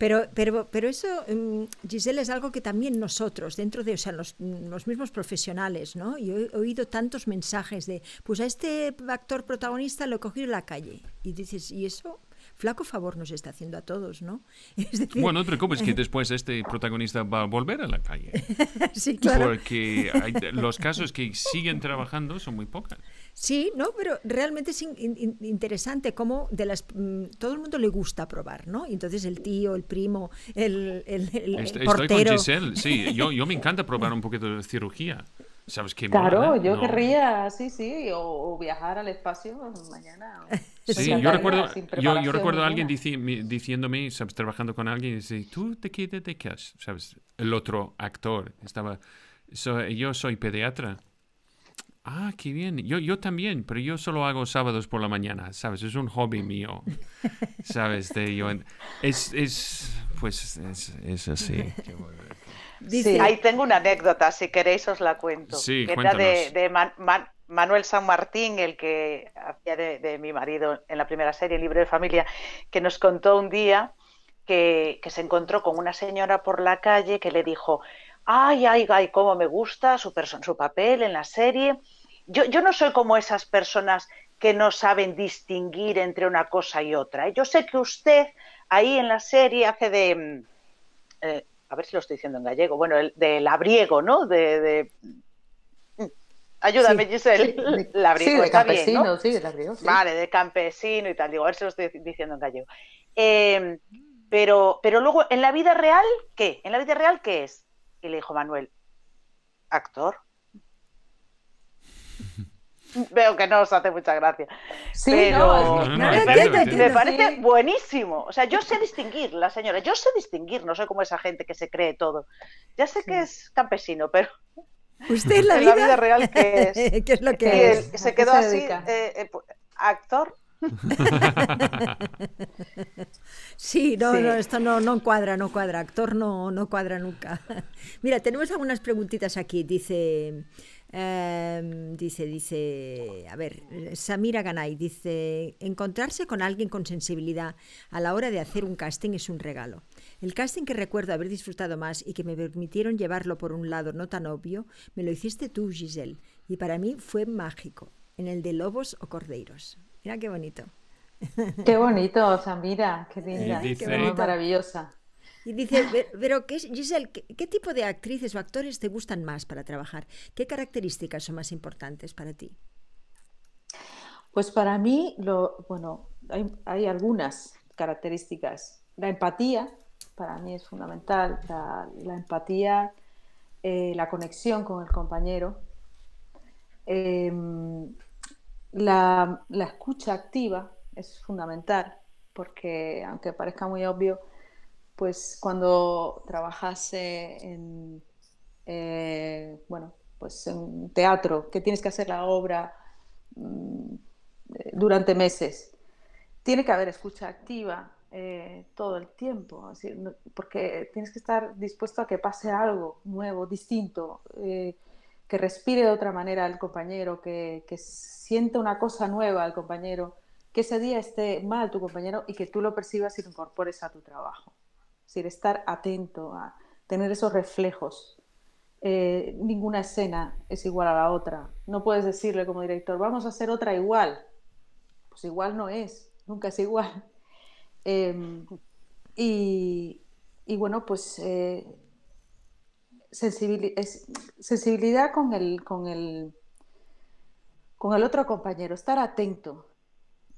Pero, pero, pero eso, mm, Giselle, es algo que también nosotros, dentro de o sea, los, los, mismos profesionales, ¿no? Yo he oído tantos mensajes de, pues a este actor protagonista lo he cogido en la calle. Y dices, ¿y eso? Flaco favor nos está haciendo a todos, ¿no? bueno, otro te es que después este protagonista va a volver a la calle. sí, claro. Porque los casos que siguen trabajando son muy pocos. Sí, no, pero realmente es interesante cómo de las mm, todo el mundo le gusta probar, ¿no? entonces el tío, el primo, el, el, Estoy con Giselle, sí, yo, yo me encanta probar un poquito de cirugía. ¿Sabes qué? Claro, yo querría, sí, sí, o, viajar al espacio mañana. Sí, yo recuerdo, yo, yo, recuerdo a alguien diciéndome, ¿sabes? Trabajando con alguien, dice, ¿tú de qué dedicas? ¿Sabes? El otro actor estaba, yo soy pediatra. Ah, qué bien. Yo, yo también, pero yo solo hago sábados por la mañana, ¿sabes? Es un hobby mío, ¿sabes? De yo, es, es, pues, es, es así. Ahí tengo una anécdota, si queréis os la cuento. Sí, que era de, Manuel San Martín, el que hacía de, mi marido en la primera serie, Libre de Familia, que nos contó un día que, se encontró con una señora por la calle que le dijo, ay, ay, ay, cómo me gusta su, su papel en la serie. Yo, yo no soy como esas personas que no saben distinguir entre una cosa y otra. Yo sé que usted ahí en la serie hace de... Mm, eh, a ver si lo estoy diciendo en gallego, bueno, el, de labriego, ¿no? De, mm, Ayúdame, Giselle. labriego, sí, de campesino, sí, de labriego. Vale, de campesino y tal. Digo, a ver si lo estoy diciendo en gallego. Em, pero, pero luego, ¿en la vida real qué? ¿En la vida real qué es? Y le dijo Manuel, actor. Veo que no os hace mucha gracia. Sí, pero me, parece, buenísimo. O sea, yo sé distinguir, la señora, yo sé distinguir, no soy como esa gente que se cree todo. Ya sé que es campesino, pero. ¿Usted en la, vida? real que es? ¿Qué es lo que es? se quedó así, eh, eh, pues, actor. sí, no, no, esto no, no cuadra, no cuadra. Actor no, no cuadra nunca. Mira, tenemos algunas preguntitas aquí. Dice. Em, dice, dice, a ver, Samira Ganay dice, encontrarse con alguien con sensibilidad a la hora de hacer un casting es un regalo. El casting que recuerdo haber disfrutado más y que me permitieron llevarlo por un lado no tan obvio, me lo hiciste tú, Giselle, y para mí fue mágico, en el de lobos o cordeiros. Mira qué bonito. Qué bonito, Samira, qué linda, qué maravillosa. Y dice, pero ¿qué, Giselle, ¿qué, tipo de actrices o actores te gustan más para trabajar? ¿Qué características son más importantes para ti? Pues para mí, bueno, hay, algunas características. La empatía, para mí es fundamental, la, empatía, eh, la conexión con el compañero, em, la, la, escucha activa es fundamental, porque aunque parezca muy obvio, pues cuando trabajase en, eh, bueno, pues en teatro, que tienes que hacer la obra mm, durante meses, tiene que haber escucha activa eh, todo el tiempo, porque tienes que estar dispuesto a que pase algo nuevo, distinto, eh, que respire de otra manera al compañero, que, que sienta una cosa nueva al compañero, que ese día esté mal tu compañero y que tú lo percibas y lo incorpores a tu trabajo. Es decir, estar atento a tener esos reflejos. Eh, ninguna escena es igual a la otra. No puedes decirle como director, vamos a hacer otra igual. Pues igual no es, nunca es igual. Em, y, bueno, pues eh, sensibilidad con el, con, el, con el otro compañero, estar atento.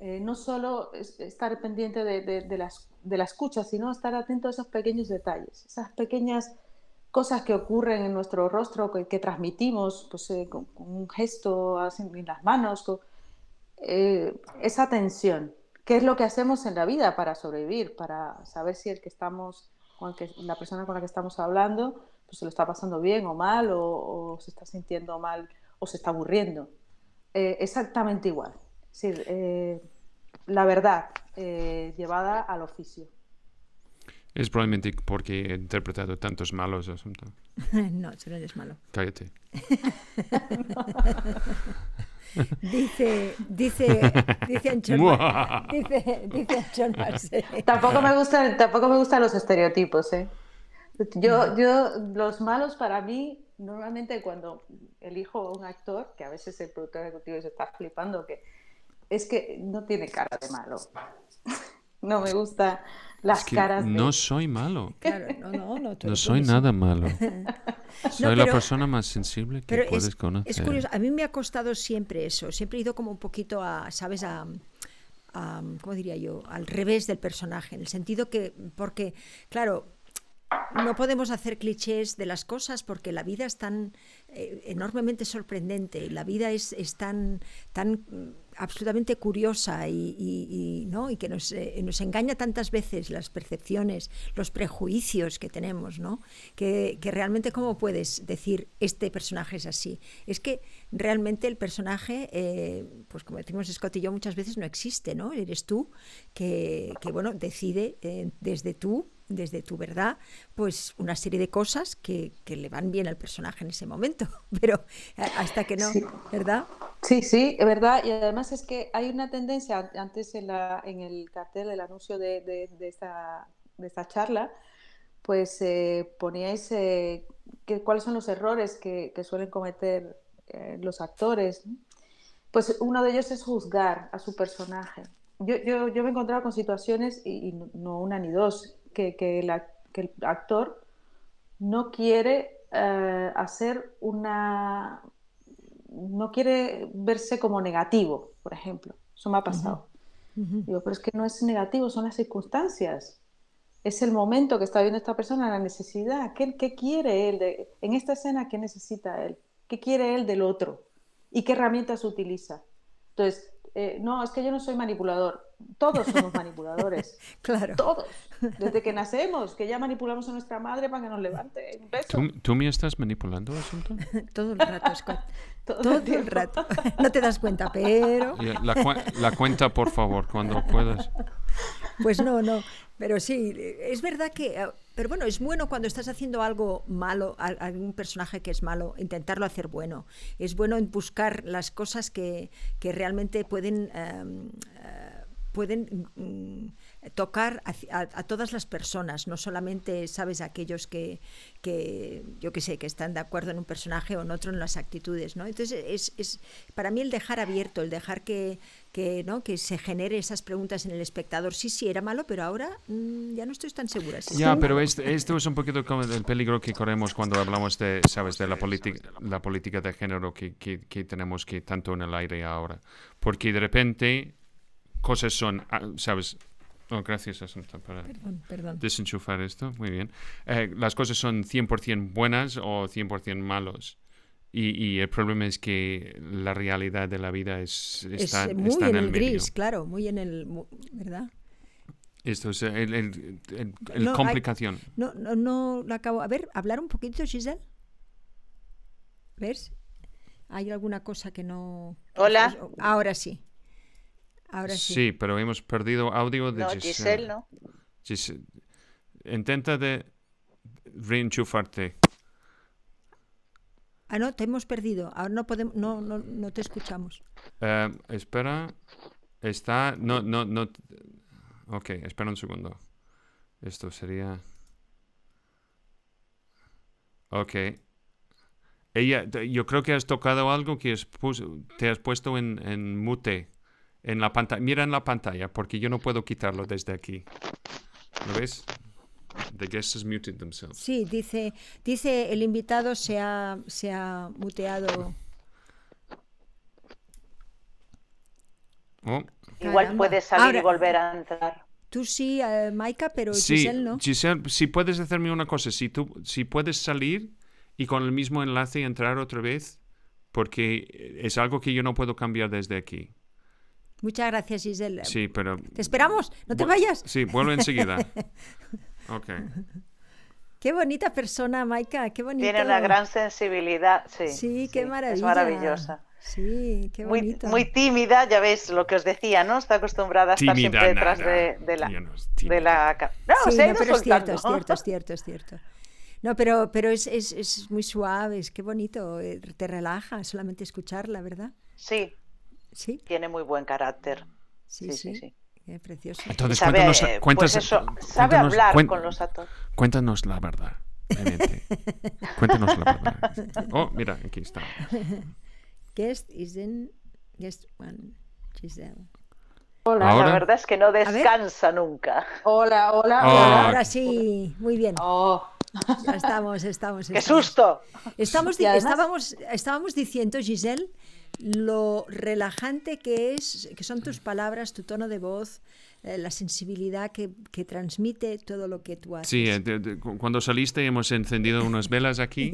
Eh, no solo estar pendiente de, la, escucha, sino estar atento a esos pequeños detalles, esas pequeñas cosas que ocurren en nuestro rostro, que, transmitimos pues, eh, con, un gesto en las manos, esa tensión qué es lo que hacemos en la vida para sobrevivir, para saber si el que estamos, con la persona con la que estamos hablando, pues se lo está pasando bien o mal, o, se está sintiendo mal, o se está aburriendo. Eh, exactamente igual. Es decir, eh, la verdad eh, llevada al oficio. Es probablemente porque he interpretado tantos malos asuntos. no, tú no eres malo. Cállate. Dice, dice, dice Anchón, dice, dice Tampoco me gustan, tampoco me gustan los estereotipos, ¿eh? Yo, yo, los malos para mí, normalmente cuando elijo un actor, que a veces el productor ejecutivo se está flipando, que es que no tiene cara de malo. No me gusta las caras. No soy malo. no, no, no, no soy nada malo. Soy la persona más sensible que puedes conocer. Es curioso, a mí me ha costado siempre eso. Siempre he ido como un poquito a, ¿sabes? A, a, ¿cómo diría yo? Al revés del personaje, en el sentido que, porque, claro, no podemos hacer clichés de las cosas porque la vida es tan eh, enormemente sorprendente, la vida es, es tan, tan absolutamente curiosa y, ¿no? y que nos, eh, nos, engaña tantas veces las percepciones, los prejuicios que tenemos, ¿no? que, que, realmente cómo puedes decir este personaje es así. Es que realmente el personaje, eh, pues como decimos Scott y yo muchas veces, no existe, ¿no? Eres tú que, que bueno, decide desde tú desde tu verdad, pues una serie de cosas que, que, le van bien al personaje en ese momento, pero hasta que no, ¿verdad? Sí, sí, es verdad. Y además es que hay una tendencia, antes en, la, en el cartel, del anuncio de, de, esta, de esta charla, pues eh, poníais eh, que, cuáles son los errores que, que suelen cometer eh, los actores. Pues uno de ellos es juzgar a su personaje. Yo, yo, yo me he encontrado con situaciones, y no una ni dos, que, que, el actor no quiere eh, hacer una... no quiere verse como negativo, por ejemplo. Eso me ha pasado. Digo, pero es que no es negativo, son las circunstancias. Es el momento que está viendo esta persona, la necesidad. ¿Qué, qué quiere él? De, en esta escena, ¿qué necesita él? ¿Qué quiere él del otro? ¿Y qué herramientas utiliza? Entonces, eh, no, es que yo no soy manipulador. Todos somos manipuladores. claro. Todos. Desde que nacemos, que ya manipulamos a nuestra madre para que nos levante. Un beso. ¿Tú, me estás manipulando, Asunto? Todo el rato, Scott. Todo, el, rato. No te das cuenta, pero... La, cuenta, por favor, cuando puedas. Pues no, no. Pero sí, es verdad que... Eh, pero bueno, es bueno cuando estás haciendo algo malo, algún personaje que es malo, intentarlo hacer bueno. Es bueno en buscar las cosas que, que realmente pueden... Em, eh, pueden mm, tocar a, todas las personas, no solamente, sabes, aquellos que, que, yo que sé, que están de acuerdo en un personaje o en otro en las actitudes, ¿no? Entonces, es, es para mí el dejar abierto, el dejar que, que, ¿no? que se genere esas preguntas en el espectador. Sí, sí, era malo, pero ahora mm, ya no estoy tan segura. ya, pero esto, es un poquito como el peligro que corremos cuando hablamos de, sabes, de la, la política de género que, que, que tenemos que tanto en el aire ahora. Porque de repente cosas son, ah, ¿sabes? Oh, gracias, Asunta, para desenchufar esto. Muy bien. Eh, las cosas son 100% buenas o 100% malos. Y, el problema es que la realidad de la vida es, está, muy en, el, gris, claro, muy en el, ¿verdad? Esto es el, complicación. no, no, no lo acabo. A ver, hablar un poquito, Giselle. ¿Ves? ¿Hay alguna cosa que no... Hola. Ahora sí. Ahora sí. Sí, pero hemos perdido audio de no, Giselle. ¿no? Giselle. Intenta de reenchufarte. Ah, no, te hemos perdido. Ahora no podemos, no, no, no te escuchamos. Eh, espera. Está. No, no, no. Ok, espera un segundo. Esto sería. Ok. Ella, yo creo que has tocado algo que te has puesto en, en mute en la pantalla. Mira en la pantalla, porque yo no puedo quitarlo desde aquí. ¿Lo ves? The guests has muted themselves. Sí, dice, dice el invitado se ha, se ha muteado. Oh. Igual puede salir y volver a entrar. Tú sí, uh, Maika, pero Giselle no. Giselle, si puedes hacerme una cosa, si tú, si puedes salir y con el mismo enlace entrar otra vez, porque es algo que yo no puedo cambiar desde aquí. Muchas gracias, Giselle. Sí, pero... ¿Te esperamos? ¿No te vayas? Sí, vuelvo enseguida. ok. Qué bonita persona, Maika, qué bonita. Tiene una gran sensibilidad, sí. Sí, qué maravilla. Es maravillosa. Sí, qué bonita. Muy, muy, tímida, ya ves lo que os decía, ¿no? Está acostumbrada a estar siempre detrás de, la... No, de la... no, sí, no pero es cierto, es cierto, es cierto, es cierto. No, pero, pero es, es, es muy suave, es qué bonito, eh, te relaja solamente escucharla, ¿verdad? Sí, sí. Tiene muy buen carácter. Sí, sí, sí. Qué precioso. Entonces, sabe, cuéntanos, pues eso, sabe hablar con los actores. Cuéntanos la verdad. cuéntanos la verdad. Oh, mira, aquí está. Guest is in guest one, Giselle. Hola, la verdad es que no descansa nunca. Hola, hola, oh, hola. Ahora sí, muy bien. Oh. Ya estamos, estamos. ¡Qué susto! Estamos, estábamos, estábamos diciendo, Giselle, lo relajante que es, que son tus palabras, tu tono de voz, eh, la sensibilidad que, que, transmite todo lo que tú haces. Sí, eh, cuando saliste hemos encendido unas velas aquí.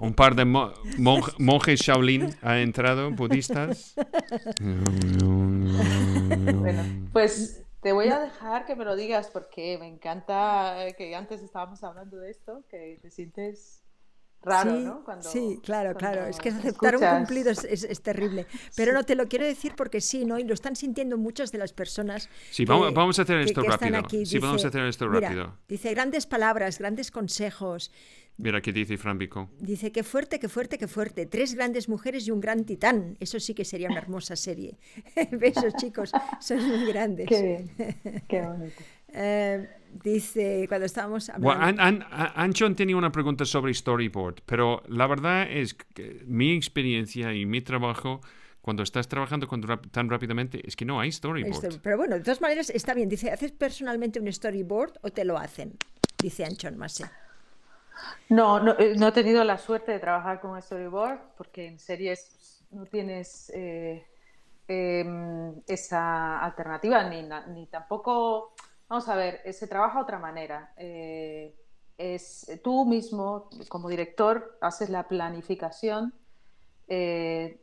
Un par de monjes Shaolin ha entrado, budistas. bueno, pues te voy a dejar que me lo digas porque me encanta eh, que antes estábamos hablando de esto, que te sientes raro, sí, ¿no? Cuando, sí, claro, claro. Es que aceptar un cumplido es, es, terrible. Pero no te lo quiero decir porque sí, ¿no? Y lo están sintiendo muchas de las personas. Sí, vamos, vamos, a hacer esto rápido. sí, vamos a hacer esto rápido. dice grandes palabras, grandes consejos. Mira qué dice Fran Dice que fuerte, que fuerte, que fuerte. Tres grandes mujeres y un gran titán. Eso sí que sería una hermosa serie. Besos, chicos. Son muy grandes. Qué bien. Qué bonito. Eh, dice, cuando estábamos hablando... Bueno, An, Anchon tenía una pregunta sobre storyboard, pero la verdad es que mi experiencia y mi trabajo cuando estás trabajando con, tan rápidamente es que no hay storyboard. pero bueno, de todas maneras está bien. Dice, ¿haces personalmente un storyboard o te lo hacen? Dice Anchon Mase. No, no, eh, no, he tenido la suerte de trabajar con storyboard porque en series no tienes eh, em, esa alternativa ni, ni, tampoco, vamos a ver, se trabaja de otra manera. Eh, es tú mismo como director haces la planificación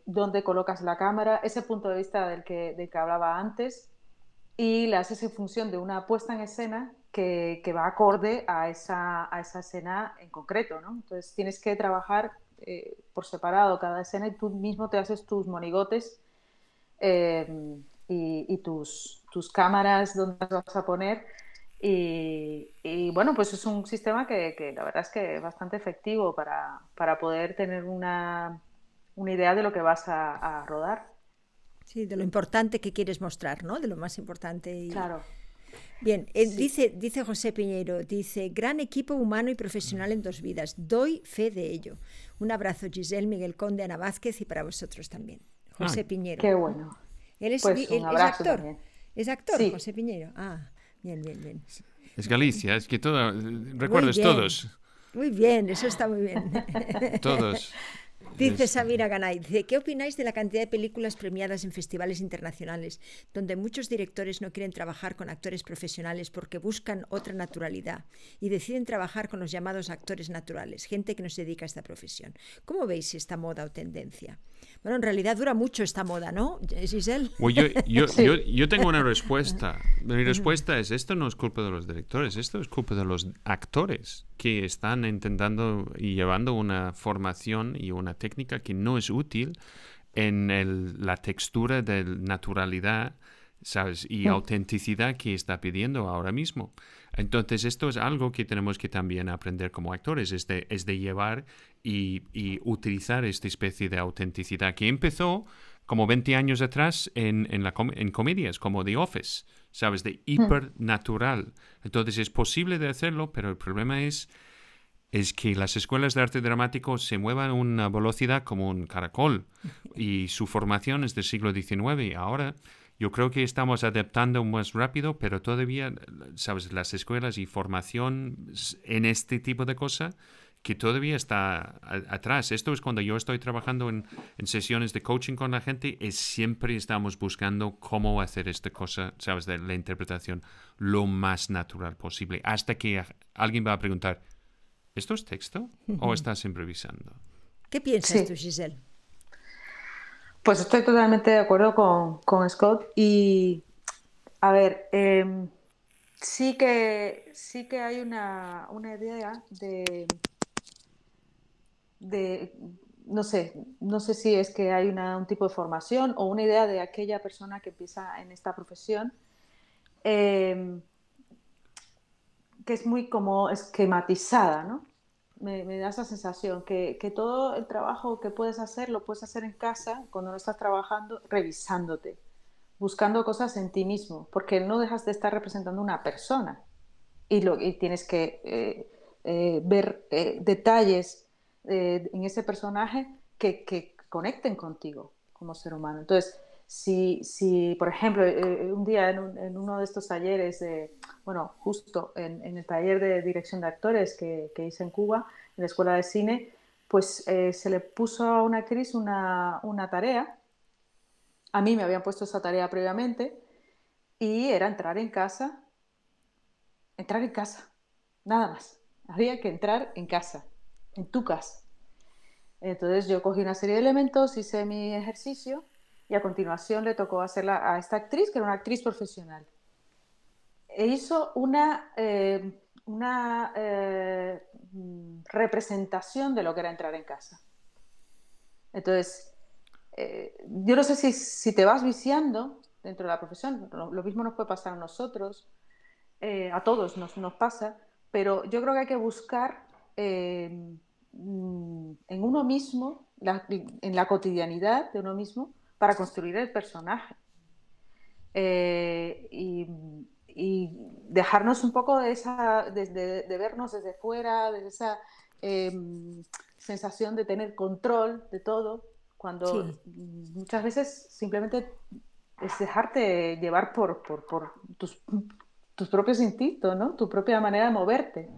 donde colocas la cámara, ese punto de vista del que, que hablaba antes y la haces en función de una puesta en escena que, va acorde a esa, a esa escena en concreto, ¿no? Entonces tienes que trabajar eh, por separado cada escena y tú mismo te haces tus monigotes eh, y, tus, tus cámaras donde las vas a poner. Y, bueno, pues es un sistema que, la verdad es que es bastante efectivo para, para poder tener una, una, idea de lo que vas a, a, rodar. Sí, de lo importante que quieres mostrar, ¿no? De lo más importante. Y... Claro. Bien, eh, dice, dice José Piñero, dice, gran equipo humano y profesional en dos vidas, doy fe de ello. Un abrazo Giselle, Miguel Conde, Ana Vázquez y para vosotros también. José Piñero. Qué bueno. Él es, pues actor. Es actor, José Piñero. Ah, bien, bien, bien. Es Galicia, es que todo, recuerdes todos. Muy bien, eso está muy bien. todos. Dice Samira Ganay, dice, ¿qué opináis de la cantidad de películas premiadas en festivales internacionales, donde muchos directores no quieren trabajar con actores profesionales porque buscan otra naturalidad y deciden trabajar con los llamados actores naturales, gente que no se dedica a esta profesión? ¿Cómo veis esta moda o tendencia? Bueno, en realidad dura mucho esta moda, ¿no, Giselle? yo, yo, tengo una respuesta. Mi respuesta es, esto no es culpa de los directores, esto es culpa de los actores que están intentando y llevando una formación y una técnica que no es útil en la textura de naturalidad ¿sabes? Y autenticidad que está pidiendo ahora mismo. Entonces, esto es algo que tenemos que también aprender como actores, es de, es de llevar y, utilizar esta especie de autenticidad que empezó como 20 años atrás en, en, la en comedias como The Office, ¿sabes? De hipernatural. Entonces, es posible de hacerlo, pero el problema es es que las escuelas de arte dramático se muevan a una velocidad como un caracol y su formación es del siglo XIX. Ahora yo creo que estamos adaptando más rápido, pero todavía, sabes, las escuelas y formación en este tipo de cosas que todavía está atrás. Esto es cuando yo estoy trabajando en, sesiones de coaching con la gente, es siempre estamos buscando cómo hacer esta cosa, sabes, de la interpretación lo más natural posible, hasta que alguien va a preguntar, ¿esto es texto o estás improvisando? ¿Qué piensas tú, Giselle? Pues estoy totalmente de acuerdo con, Scott y, a ver, em, sí, que, sí que hay una, idea de, de, no sé, no sé si es que hay un tipo de formación o una idea de aquella persona que empieza en esta profesión em, que es muy como esquematizada, ¿no? Me, da esa sensación que, todo el trabajo que puedes hacer lo puedes hacer en casa cuando no estás trabajando, revisándote, buscando cosas en ti mismo, porque no dejas de estar representando una persona y, lo, y tienes que eh, eh, ver eh, detalles en ese personaje que, que, conecten contigo como ser humano. Entonces, si, si por ejemplo, un día en, uno de estos talleres bueno, justo en, el taller de dirección de actores que, hice en Cuba, en la escuela de cine, pues eh, se le puso a una actriz una, tarea. A mí me habían puesto esa tarea previamente y era entrar en casa, entrar en casa, nada más. Había que entrar en casa, en tu casa. Entonces yo cogí una serie de elementos, hice mi ejercicio y a continuación le tocó hacerla a esta actriz, que era una actriz profesional e hizo una, eh, una eh, representación de lo que era entrar en casa. Entonces, eh, yo no sé si, te vas viciando dentro de la profesión, lo, mismo nos puede pasar a nosotros, a todos nos, nos, pasa, pero yo creo que hay que buscar en uno mismo, en la cotidianidad de uno mismo, para construir el personaje. y y dejarnos un poco de esa, de, vernos desde fuera, de esa em, sensación de tener control de todo, cuando muchas veces simplemente es dejarte llevar por, por, tus, tus, propios instintos, ¿no? tu propia manera de moverte.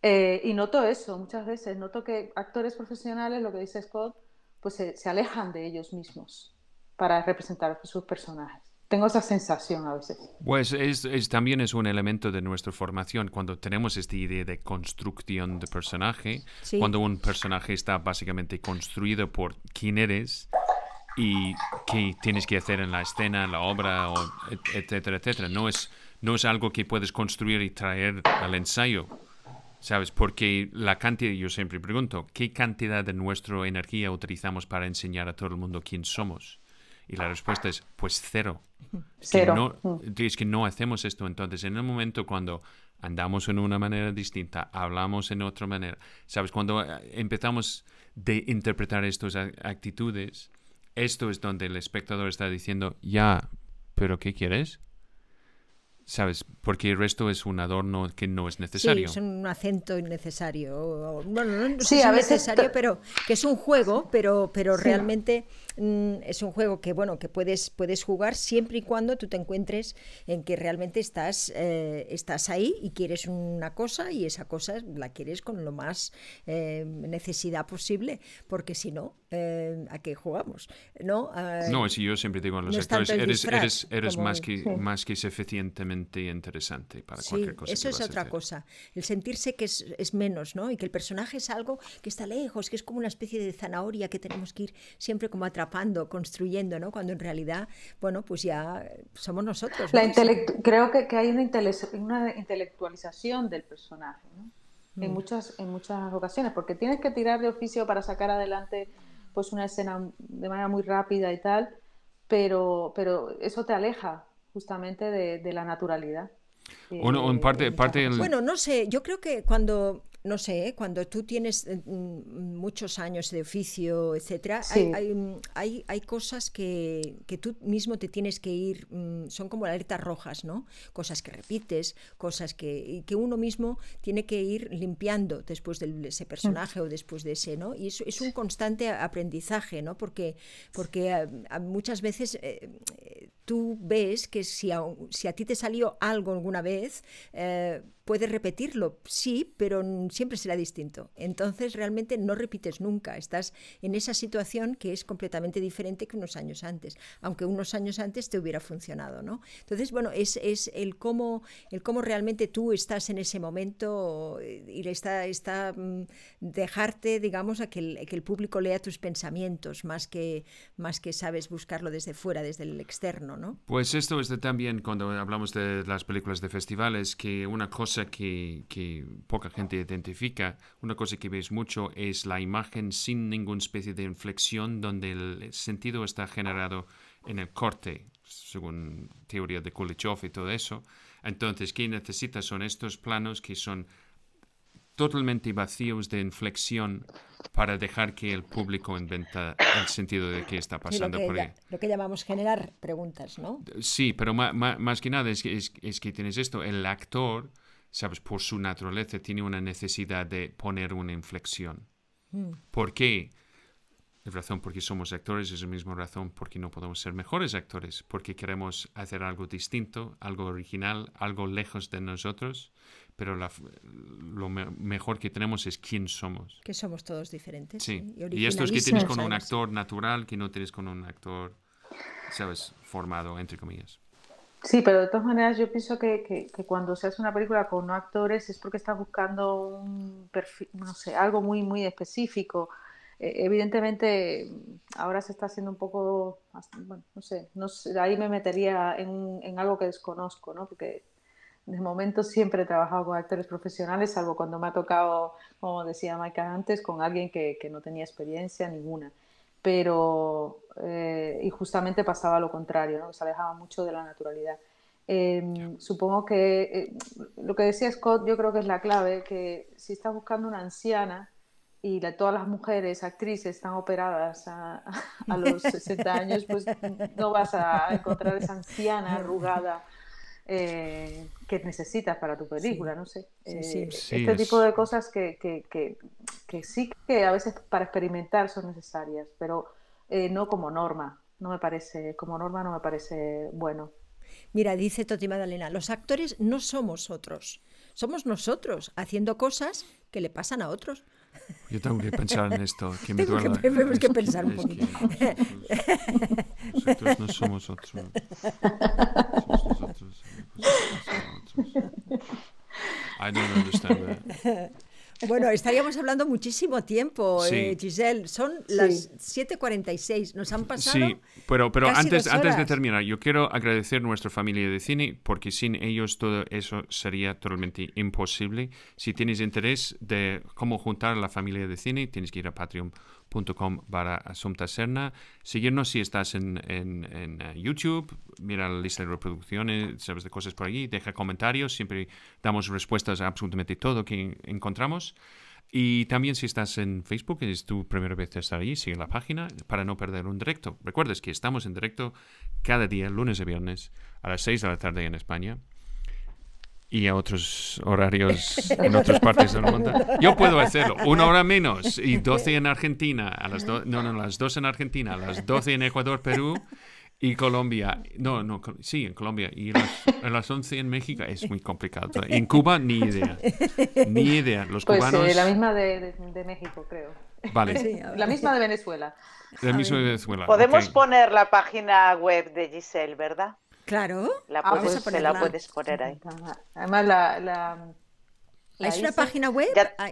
Eh, y noto eso muchas veces, noto que actores profesionales, lo que dice Scott, pues se, se alejan de ellos mismos para representar sus personajes tengo esa sensación a veces. Pues es, también es un elemento de nuestra formación cuando tenemos esta idea de construcción de personaje, cuando un personaje está básicamente construido por quién eres y qué tienes que hacer en la escena, en la obra, o etcétera, etcétera. No es, no es algo que puedes construir y traer al ensayo. ¿Sabes? Porque la cantidad, yo siempre pregunto, ¿qué cantidad de nuestra energía utilizamos para enseñar a todo el mundo quién somos? Y la respuesta es, pues cero. Cero. no, mm. es que no hacemos esto. Entonces, en el momento cuando andamos en una manera distinta, hablamos en otra manera, ¿sabes? Cuando eh, empezamos de interpretar estas actitudes, esto es donde el espectador está diciendo, ya, pero ¿qué quieres? ¿Sabes? Porque el resto es un adorno que no es necesario. Sí, es un acento innecesario. Bueno, no, es necesario, pero que es un juego, pero, pero realmente mm, es un juego que, bueno, que puedes, puedes jugar siempre y cuando tú te encuentres en que realmente estás, eh, estás ahí y quieres una cosa y esa cosa la quieres con lo más eh, necesidad posible, porque si no, eh, ¿a qué jugamos? No, no si yo siempre digo en los actores, eres, eres, eres más, que, más que suficientemente interesante para cualquier cosa. Eso es otra cosa, el sentirse que es, es menos, ¿no? Y que el personaje es algo que está lejos, que es como una especie de zanahoria que tenemos que ir siempre como atrapando, construyendo, ¿no? Cuando en realidad, bueno, pues ya somos nosotros. Creo que, que hay una, una, intelectualización del personaje, ¿no? En, mm. muchas, en muchas ocasiones, porque tienes que tirar de oficio para sacar adelante pues una escena de manera muy rápida y tal, pero, pero eso te aleja justamente de, la naturalidad. Bueno, en parte, parte Bueno, no sé, yo creo que cuando no sé, ¿eh? cuando tú tienes eh, mm, muchos años de oficio, etcétera, mm, hay, hay, cosas que, que, tú mismo te tienes que ir, mm, son como alertas rojas, ¿no? Cosas que repites, cosas que, que uno mismo tiene que ir limpiando después de ese personaje o después de ese, ¿no? Y eso es un constante aprendizaje, ¿no? Porque, porque eh, muchas veces tú ves que si a, si a ti te salió algo alguna vez, puedes repetirlo, sí, pero siempre será distinto. Entonces realmente no repites nunca, estás en esa situación que es completamente diferente que unos años antes, aunque unos años antes te hubiera funcionado, ¿no? Entonces, bueno, es, es el, cómo, el cómo realmente tú estás en ese momento y está, está mm, dejarte, digamos, a que el, que el público lea tus pensamientos más que, más que sabes buscarlo desde fuera, desde el externo, ¿no? Pues esto es de también cuando hablamos de las películas de festivales, que una cosa que, que, poca gente identifica, una cosa que ves mucho es la imagen sin ninguna especie de inflexión donde el sentido está generado en el corte, según teoría de Kuleshov y todo eso. Entonces, ¿qué necesitas? Son estos planos que son totalmente vacíos de inflexión para dejar que el público inventa el sentido de qué está pasando lo, que, por ahí. lo que llamamos generar preguntas, ¿no? Sí, pero más, más, que nada es, es, es, que tienes esto, el actor sabes, por su naturaleza tiene una necesidad de poner una inflexión. Mm. ¿Por qué? La razón porque somos actores es la misma razón porque no podemos ser mejores actores, porque queremos hacer algo distinto, algo original, algo lejos de nosotros, pero lo mejor que tenemos es quién somos. Que somos todos diferentes. Sí, y, y esto es que tienes con un actor natural que no tienes con un actor, sabes, formado, entre comillas. Sí, pero de todas maneras yo pienso que, que, cuando se hace una película con no actores es porque estás buscando un perfil, no sé, algo muy, muy específico. Eh, evidentemente ahora se está haciendo un poco, bueno, no sé, no sé ahí me metería en, en, algo que desconozco, ¿no? Porque de momento siempre he trabajado con actores profesionales, salvo cuando me ha tocado, como decía Maika antes, con alguien que, que no tenía experiencia ninguna pero eh, y justamente pasaba lo contrario, ¿no? se alejaba mucho de la naturalidad. Em, supongo que eh, lo que decía Scott yo creo que es la clave, que si estás buscando una anciana y todas las mujeres actrices están operadas a, a, los 60 años, pues no vas a encontrar esa anciana arrugada eh, que necesitas para tu película, no sé. Eh, este tipo de cosas que, que, que, sí que a veces para experimentar son necesarias, pero eh, no como norma. No me parece, como norma no me parece bueno. Mira, dice Toti Magdalena, los actores no somos otros, somos nosotros haciendo cosas que le pasan a otros. Yo tengo que pensar en esto, que me duele. tenemos que pensar un poquito. Nosotros no somos otros. Somos nosotros. I don't understand that. Bueno, estaríamos hablando muchísimo tiempo, eh, Giselle. Son las 7.46, nos han pasado. Sí, pero, pero antes, antes de terminar, yo quiero agradecer a nuestra familia de cine, porque sin ellos todo eso sería totalmente imposible. Si tienes interés de cómo juntar a la familia de cine, tienes que ir a Patreon com para Asunta Serna. Seguirnos si estás en, en, eh, YouTube, mira la lista de reproducciones, sabes de cosas por allí, deja comentarios, siempre damos respuestas a absolutamente todo que encontramos. Y también si estás en Facebook, es tu primera vez de estar ahí, sigue la página para no perder un directo. Recuerdes que estamos en directo cada día, lunes y viernes, a las 6 de la tarde en España. Y a otros horarios en otras partes del mundo. Yo puedo hacerlo. Una hora menos y 12 en Argentina, a las no, no, las 2 en Argentina, a las 12 en Ecuador, Perú y Colombia. No, no, sí, en Colombia. Y a las 11 en México es muy complicado. En Cuba, ni idea. Ni idea. Los pues, cubanos... Eh, la misma de, de, México, creo. Vale. la misma de Venezuela. La misma de Venezuela. Podemos poner la página web de Giselle, ¿verdad? Claro. La ah, puedes, la puedes poner ahí. Además, la, la, ¿Es una página web?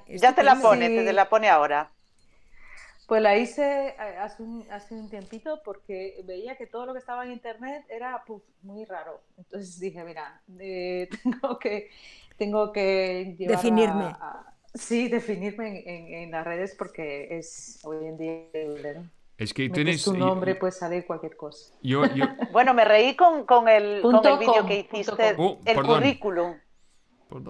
Ya, te la pone, te la pone ahora. Pues la hice eh, hace un, hace un tiempito porque veía que todo lo que estaba en internet era muy raro. Entonces dije, mira, eh, tengo que tengo que definirme. sí, definirme en, en, las redes porque es hoy en día es que tienes... tu nombre, puede salir cualquier cosa. Yo, yo... bueno, me reí con, con el, con el vídeo que hiciste, oh, el currículum.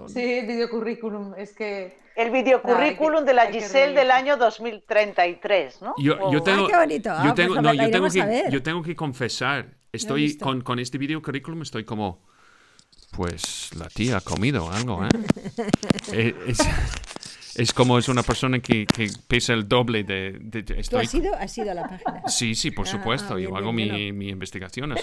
Sí, el video currículum, es que... El video currículum de la Giselle del año 2033, ¿no? Yo, yo tengo, ah, qué bonito. Ah, yo, tengo, pues no, yo, tengo que, yo tengo que confesar, estoy con, con este video currículum estoy como, pues la tía ha comido algo, ¿eh? eh es, es como es una persona que, que pesa el doble de... de, estoy... has, ido, has ido a la página? Sí, sí, por ah, supuesto. Ah, yo hago mi, mi, investigación. muy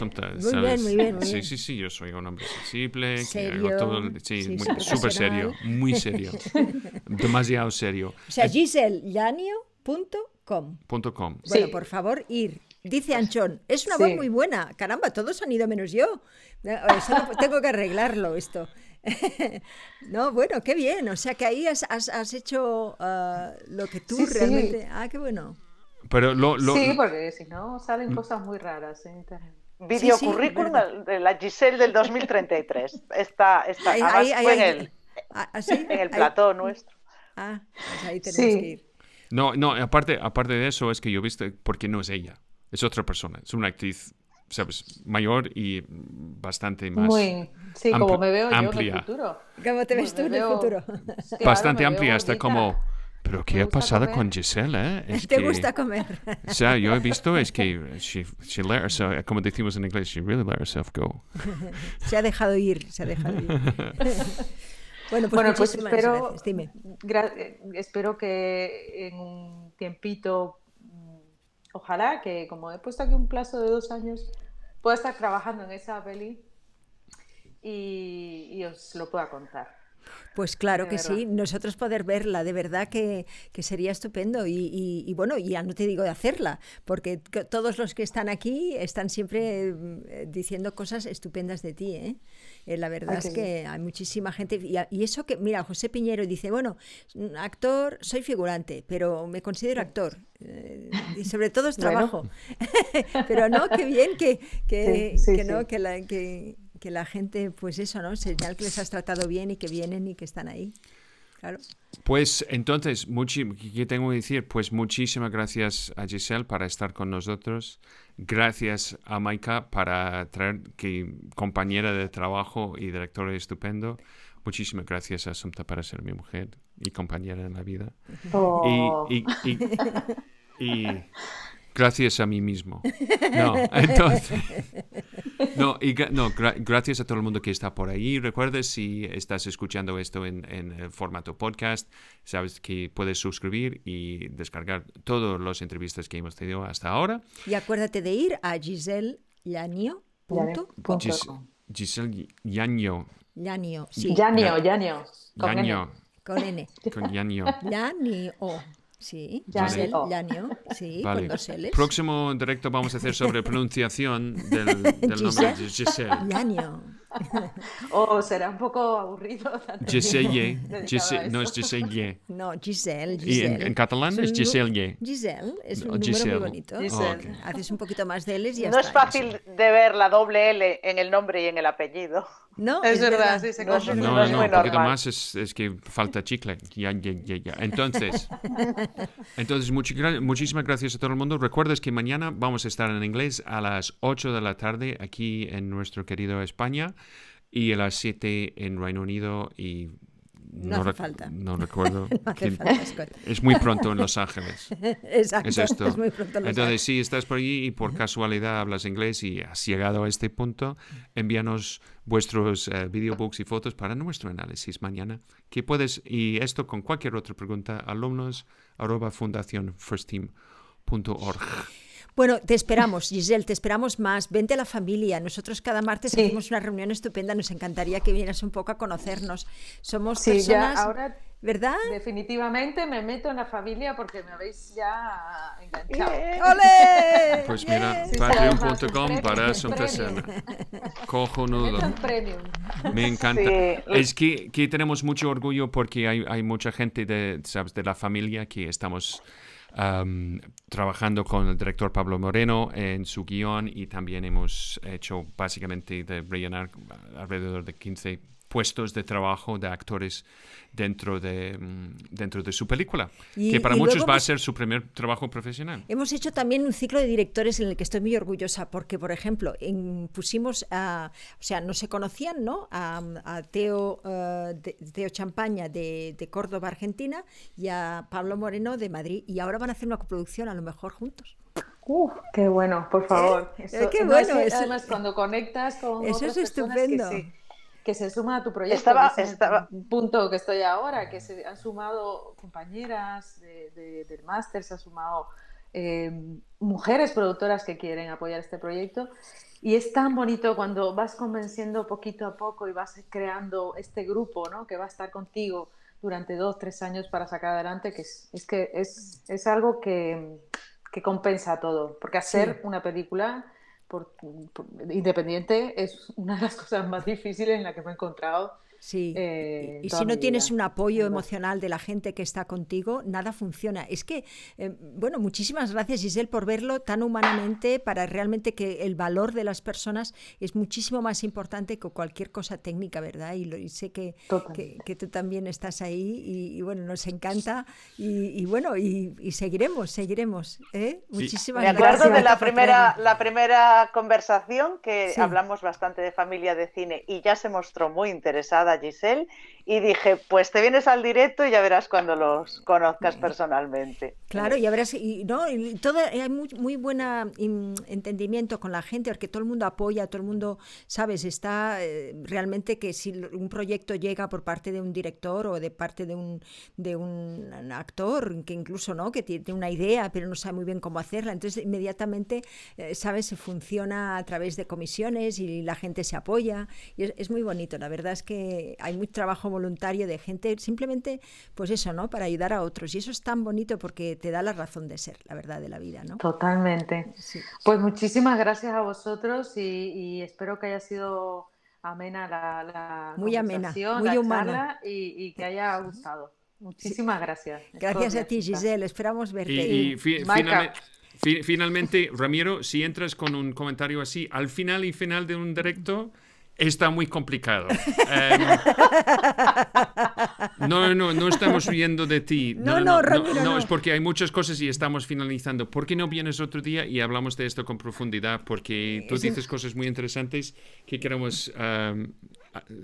bien, muy bien, Sí, sí, sí. Yo soy un hombre sensible. Serio. Que hago todo, sí, súper serio. Muy serio. Demasiado serio. O sea, gisellanio.com. .com. Bueno, por favor, ir. Dice Anchón, es una voz muy buena. Caramba, todos han ido menos yo. tengo que arreglarlo esto. no, bueno, qué bien. O sea que ahí has, has, hecho uh, lo que tú realmente. Ah, qué bueno. Pero lo, lo... Sí, porque si no salen cosas muy raras en internet. Video currículum de la Giselle del 2033. Está, está ahí, ahí, en el, ah, ¿Ah, en el plató nuestro. Ah, pues ahí tenemos que ir. No, no, aparte, aparte de eso es que yo he visto, porque no es ella, es otra persona, es una actriz sabes, mayor y bastante más. Muy, sí, como me veo yo en el futuro. ¿Cómo te ves tú en el futuro? bastante amplia, hasta como. Pero ¿qué ha pasado con Giselle? Eh? ¿Te gusta comer? O sea, yo he visto es que she, she let herself, como decimos en inglés, she really let herself go. se ha dejado ir, se ha dejado ir. bueno, pues, bueno, pues espero, espero que en un tiempito ojalá que, como he puesto aquí un plazo de dos años, pueda estar trabajando en esa peli y, os lo pueda contar. Pues claro que sí, nosotros poder verla, de verdad que, sería estupendo. Y, bueno, ya no te digo de hacerla, porque todos los que están aquí están siempre eh, diciendo cosas estupendas de ti. ¿eh? Eh, la verdad es que hay muchísima gente. Y, eso que, mira, José Piñero dice, bueno, actor, soy figurante, pero me considero actor. Eh, y sobre todo es trabajo. pero no, qué bien que, que, no, que la, que, que la gente, pues eso, ¿no? Señal que les has tratado bien y que vienen y que están ahí. Claro. Pues entonces, ¿qué tengo que decir? Pues muchísimas gracias a Giselle para estar con nosotros. Gracias a Maika para traer que compañera de trabajo y directora estupendo. Muchísimas gracias a Sumta para ser mi mujer y compañera en la vida. Oh. y, y gracias a mí mismo. No, entonces, no, y no, gracias a todo el mundo que está por ahí. Recuerda, si estás escuchando esto en, en formato podcast, sabes que puedes suscribir y descargar todas las entrevistas que hemos tenido hasta ahora. Y acuérdate de ir a gisellanio.com. Giselle Yanio. Yanio, sí. Yanio, Yanio. Con N. Con Yanio. Yanio. Sí, Giselle Llanio, sí, con dos L's. Próximo directo vamos a hacer sobre pronunciación del, del nombre de Giselle. Llanio. O será un poco aburrido. Giselle, no es Giselle. No, Giselle, Giselle. ¿Y en, en catalán es, Giselle? Giselle, es un número muy bonito. Oh, Haces un poquito más de L's y ya No es fácil de ver la doble L en el nombre y en el apellido. No, es, verdad, sí, se no, no, no, un poquito más es, es, que falta chicle. Ya, ya, ya, ya. Entonces, entonces muchísimas gracias a todo el mundo. Recuerdes que mañana vamos a estar en inglés a las 8 de la tarde aquí en nuestro querido España y a las 7 en Reino Unido y No, hace falta. No recuerdo. Es muy pronto en Los Ángeles. Exacto. Es esto. Es muy pronto en Los Entonces, si estás por allí y por casualidad hablas inglés y has llegado a este punto, envíanos vuestros uh, videobooks y fotos para nuestro análisis mañana. Que puedes, y esto con cualquier otra pregunta, alumnos arroba bueno, te esperamos, Giselle, te esperamos más. Vente a la familia. Nosotros cada martes hacemos una reunión estupenda. Nos encantaría que vinieras un poco a conocernos. Somos personas. ahora ¿Verdad? Definitivamente me meto en la familia porque me habéis ya enganchado. ¡Ole! Pues mira, patreon.com para empezar. Cojonudo. Me encanta. Es que, que, tenemos mucho orgullo porque hay, hay mucha gente de, ¿sabes? de la familia que estamos trabajando con el director Pablo Moreno en su guion y también hemos hecho básicamente de rellenar alrededor de 15 puestos de trabajo de actores dentro de, mm, dentro de su película, que para muchos va a ser su primer trabajo profesional. Hemos hecho también un ciclo de directores en el que estoy muy orgullosa, porque, por ejemplo, pusimos a, o sea, no se conocían, ¿no? A, Teo, uh, de, Teo Champaña de, de, Córdoba, Argentina, y a Pablo Moreno de Madrid, y ahora van a hacer una coproducción, a lo mejor juntos. Uf, qué bueno, por favor. ¿Eh? Eso, qué bueno. además, cuando conectas con eso es estupendo que se suma a tu proyecto. Estaba, estaba... punto que estoy ahora, que se han sumado compañeras del máster, se han sumado eh, mujeres productoras que quieren apoyar este proyecto. Y es tan bonito cuando vas convenciendo poquito a poco y vas creando este grupo ¿no? que va a estar contigo durante dos, tres años para sacar adelante, que es, es que es, es algo que, que, compensa todo. Porque hacer una película por, independiente es una de las cosas más difíciles en la que me he encontrado Sí. Eh, y, si no tienes un apoyo emocional de la gente que está contigo, nada funciona. Es que, eh, bueno, muchísimas gracias Giselle por verlo tan humanamente para realmente que el valor de las personas es muchísimo más importante que cualquier cosa técnica, ¿verdad? Y, sé que, que, tú también estás ahí y, bueno, nos encanta y, bueno, y, seguiremos, seguiremos. ¿eh? Muchísimas gracias. Me acuerdo de la primera, la primera conversación que hablamos bastante de familia de cine y ya se mostró muy interesada Giselle y dije, pues te vienes al directo y ya verás cuando los conozcas personalmente. Claro, ya verás, y, ¿no? todo, hay muy, muy buen entendimiento con la gente, porque todo el mundo apoya, todo el mundo, sabes, está eh, realmente que si un proyecto llega por parte de un director o de parte de un, de un actor, que incluso, ¿no? Que tiene una idea, pero no sabe muy bien cómo hacerla, entonces inmediatamente, eh, sabes, se funciona a través de comisiones y la gente se apoya, y es, es muy bonito, la verdad es que hay mucho trabajo voluntario de gente, simplemente, pues eso, ¿no? Para ayudar a otros. Y eso es tan bonito porque te da la razón de ser, la verdad, de la vida, ¿no? Totalmente. Pues muchísimas gracias a vosotros y, espero que haya sido amena la, muy amena, muy humana y, que haya gustado. Muchísimas gracias. Gracias a ti, Giselle. Esperamos verte. Y, finalmente, Ramiro, si entras con un comentario así, al final y final de un directo, está muy complicado. Em, no, no, no estamos viendo de ti. No, no, no, no, es porque hay muchas cosas y estamos finalizando. ¿Por qué no vienes otro día y hablamos de esto con profundidad? Porque tú dices cosas muy interesantes que queremos em,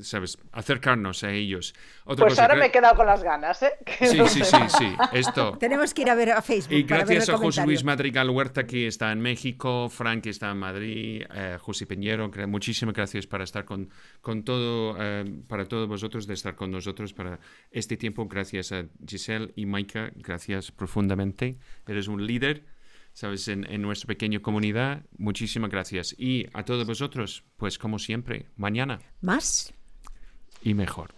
¿sabes? Acercarnos a ellos. pues ahora me he quedado con las ganas, ¿eh? Sí, sí, sí, sí, esto. Tenemos que ir a ver a Facebook. Y gracias a José Luis Madrigal Huerta, que está en México, Frank, que está en Madrid, eh, José Peñero, muchísimas gracias para estar con, con todo, eh, para todos vosotros, de estar con nosotros para este tiempo. Gracias a Giselle y Maika, gracias profundamente. Eres un líder ¿sabes? En, en, nuestra pequeña comunidad. Muchísimas gracias. Y a todos vosotros, pues como siempre, mañana. Más. Y mejor.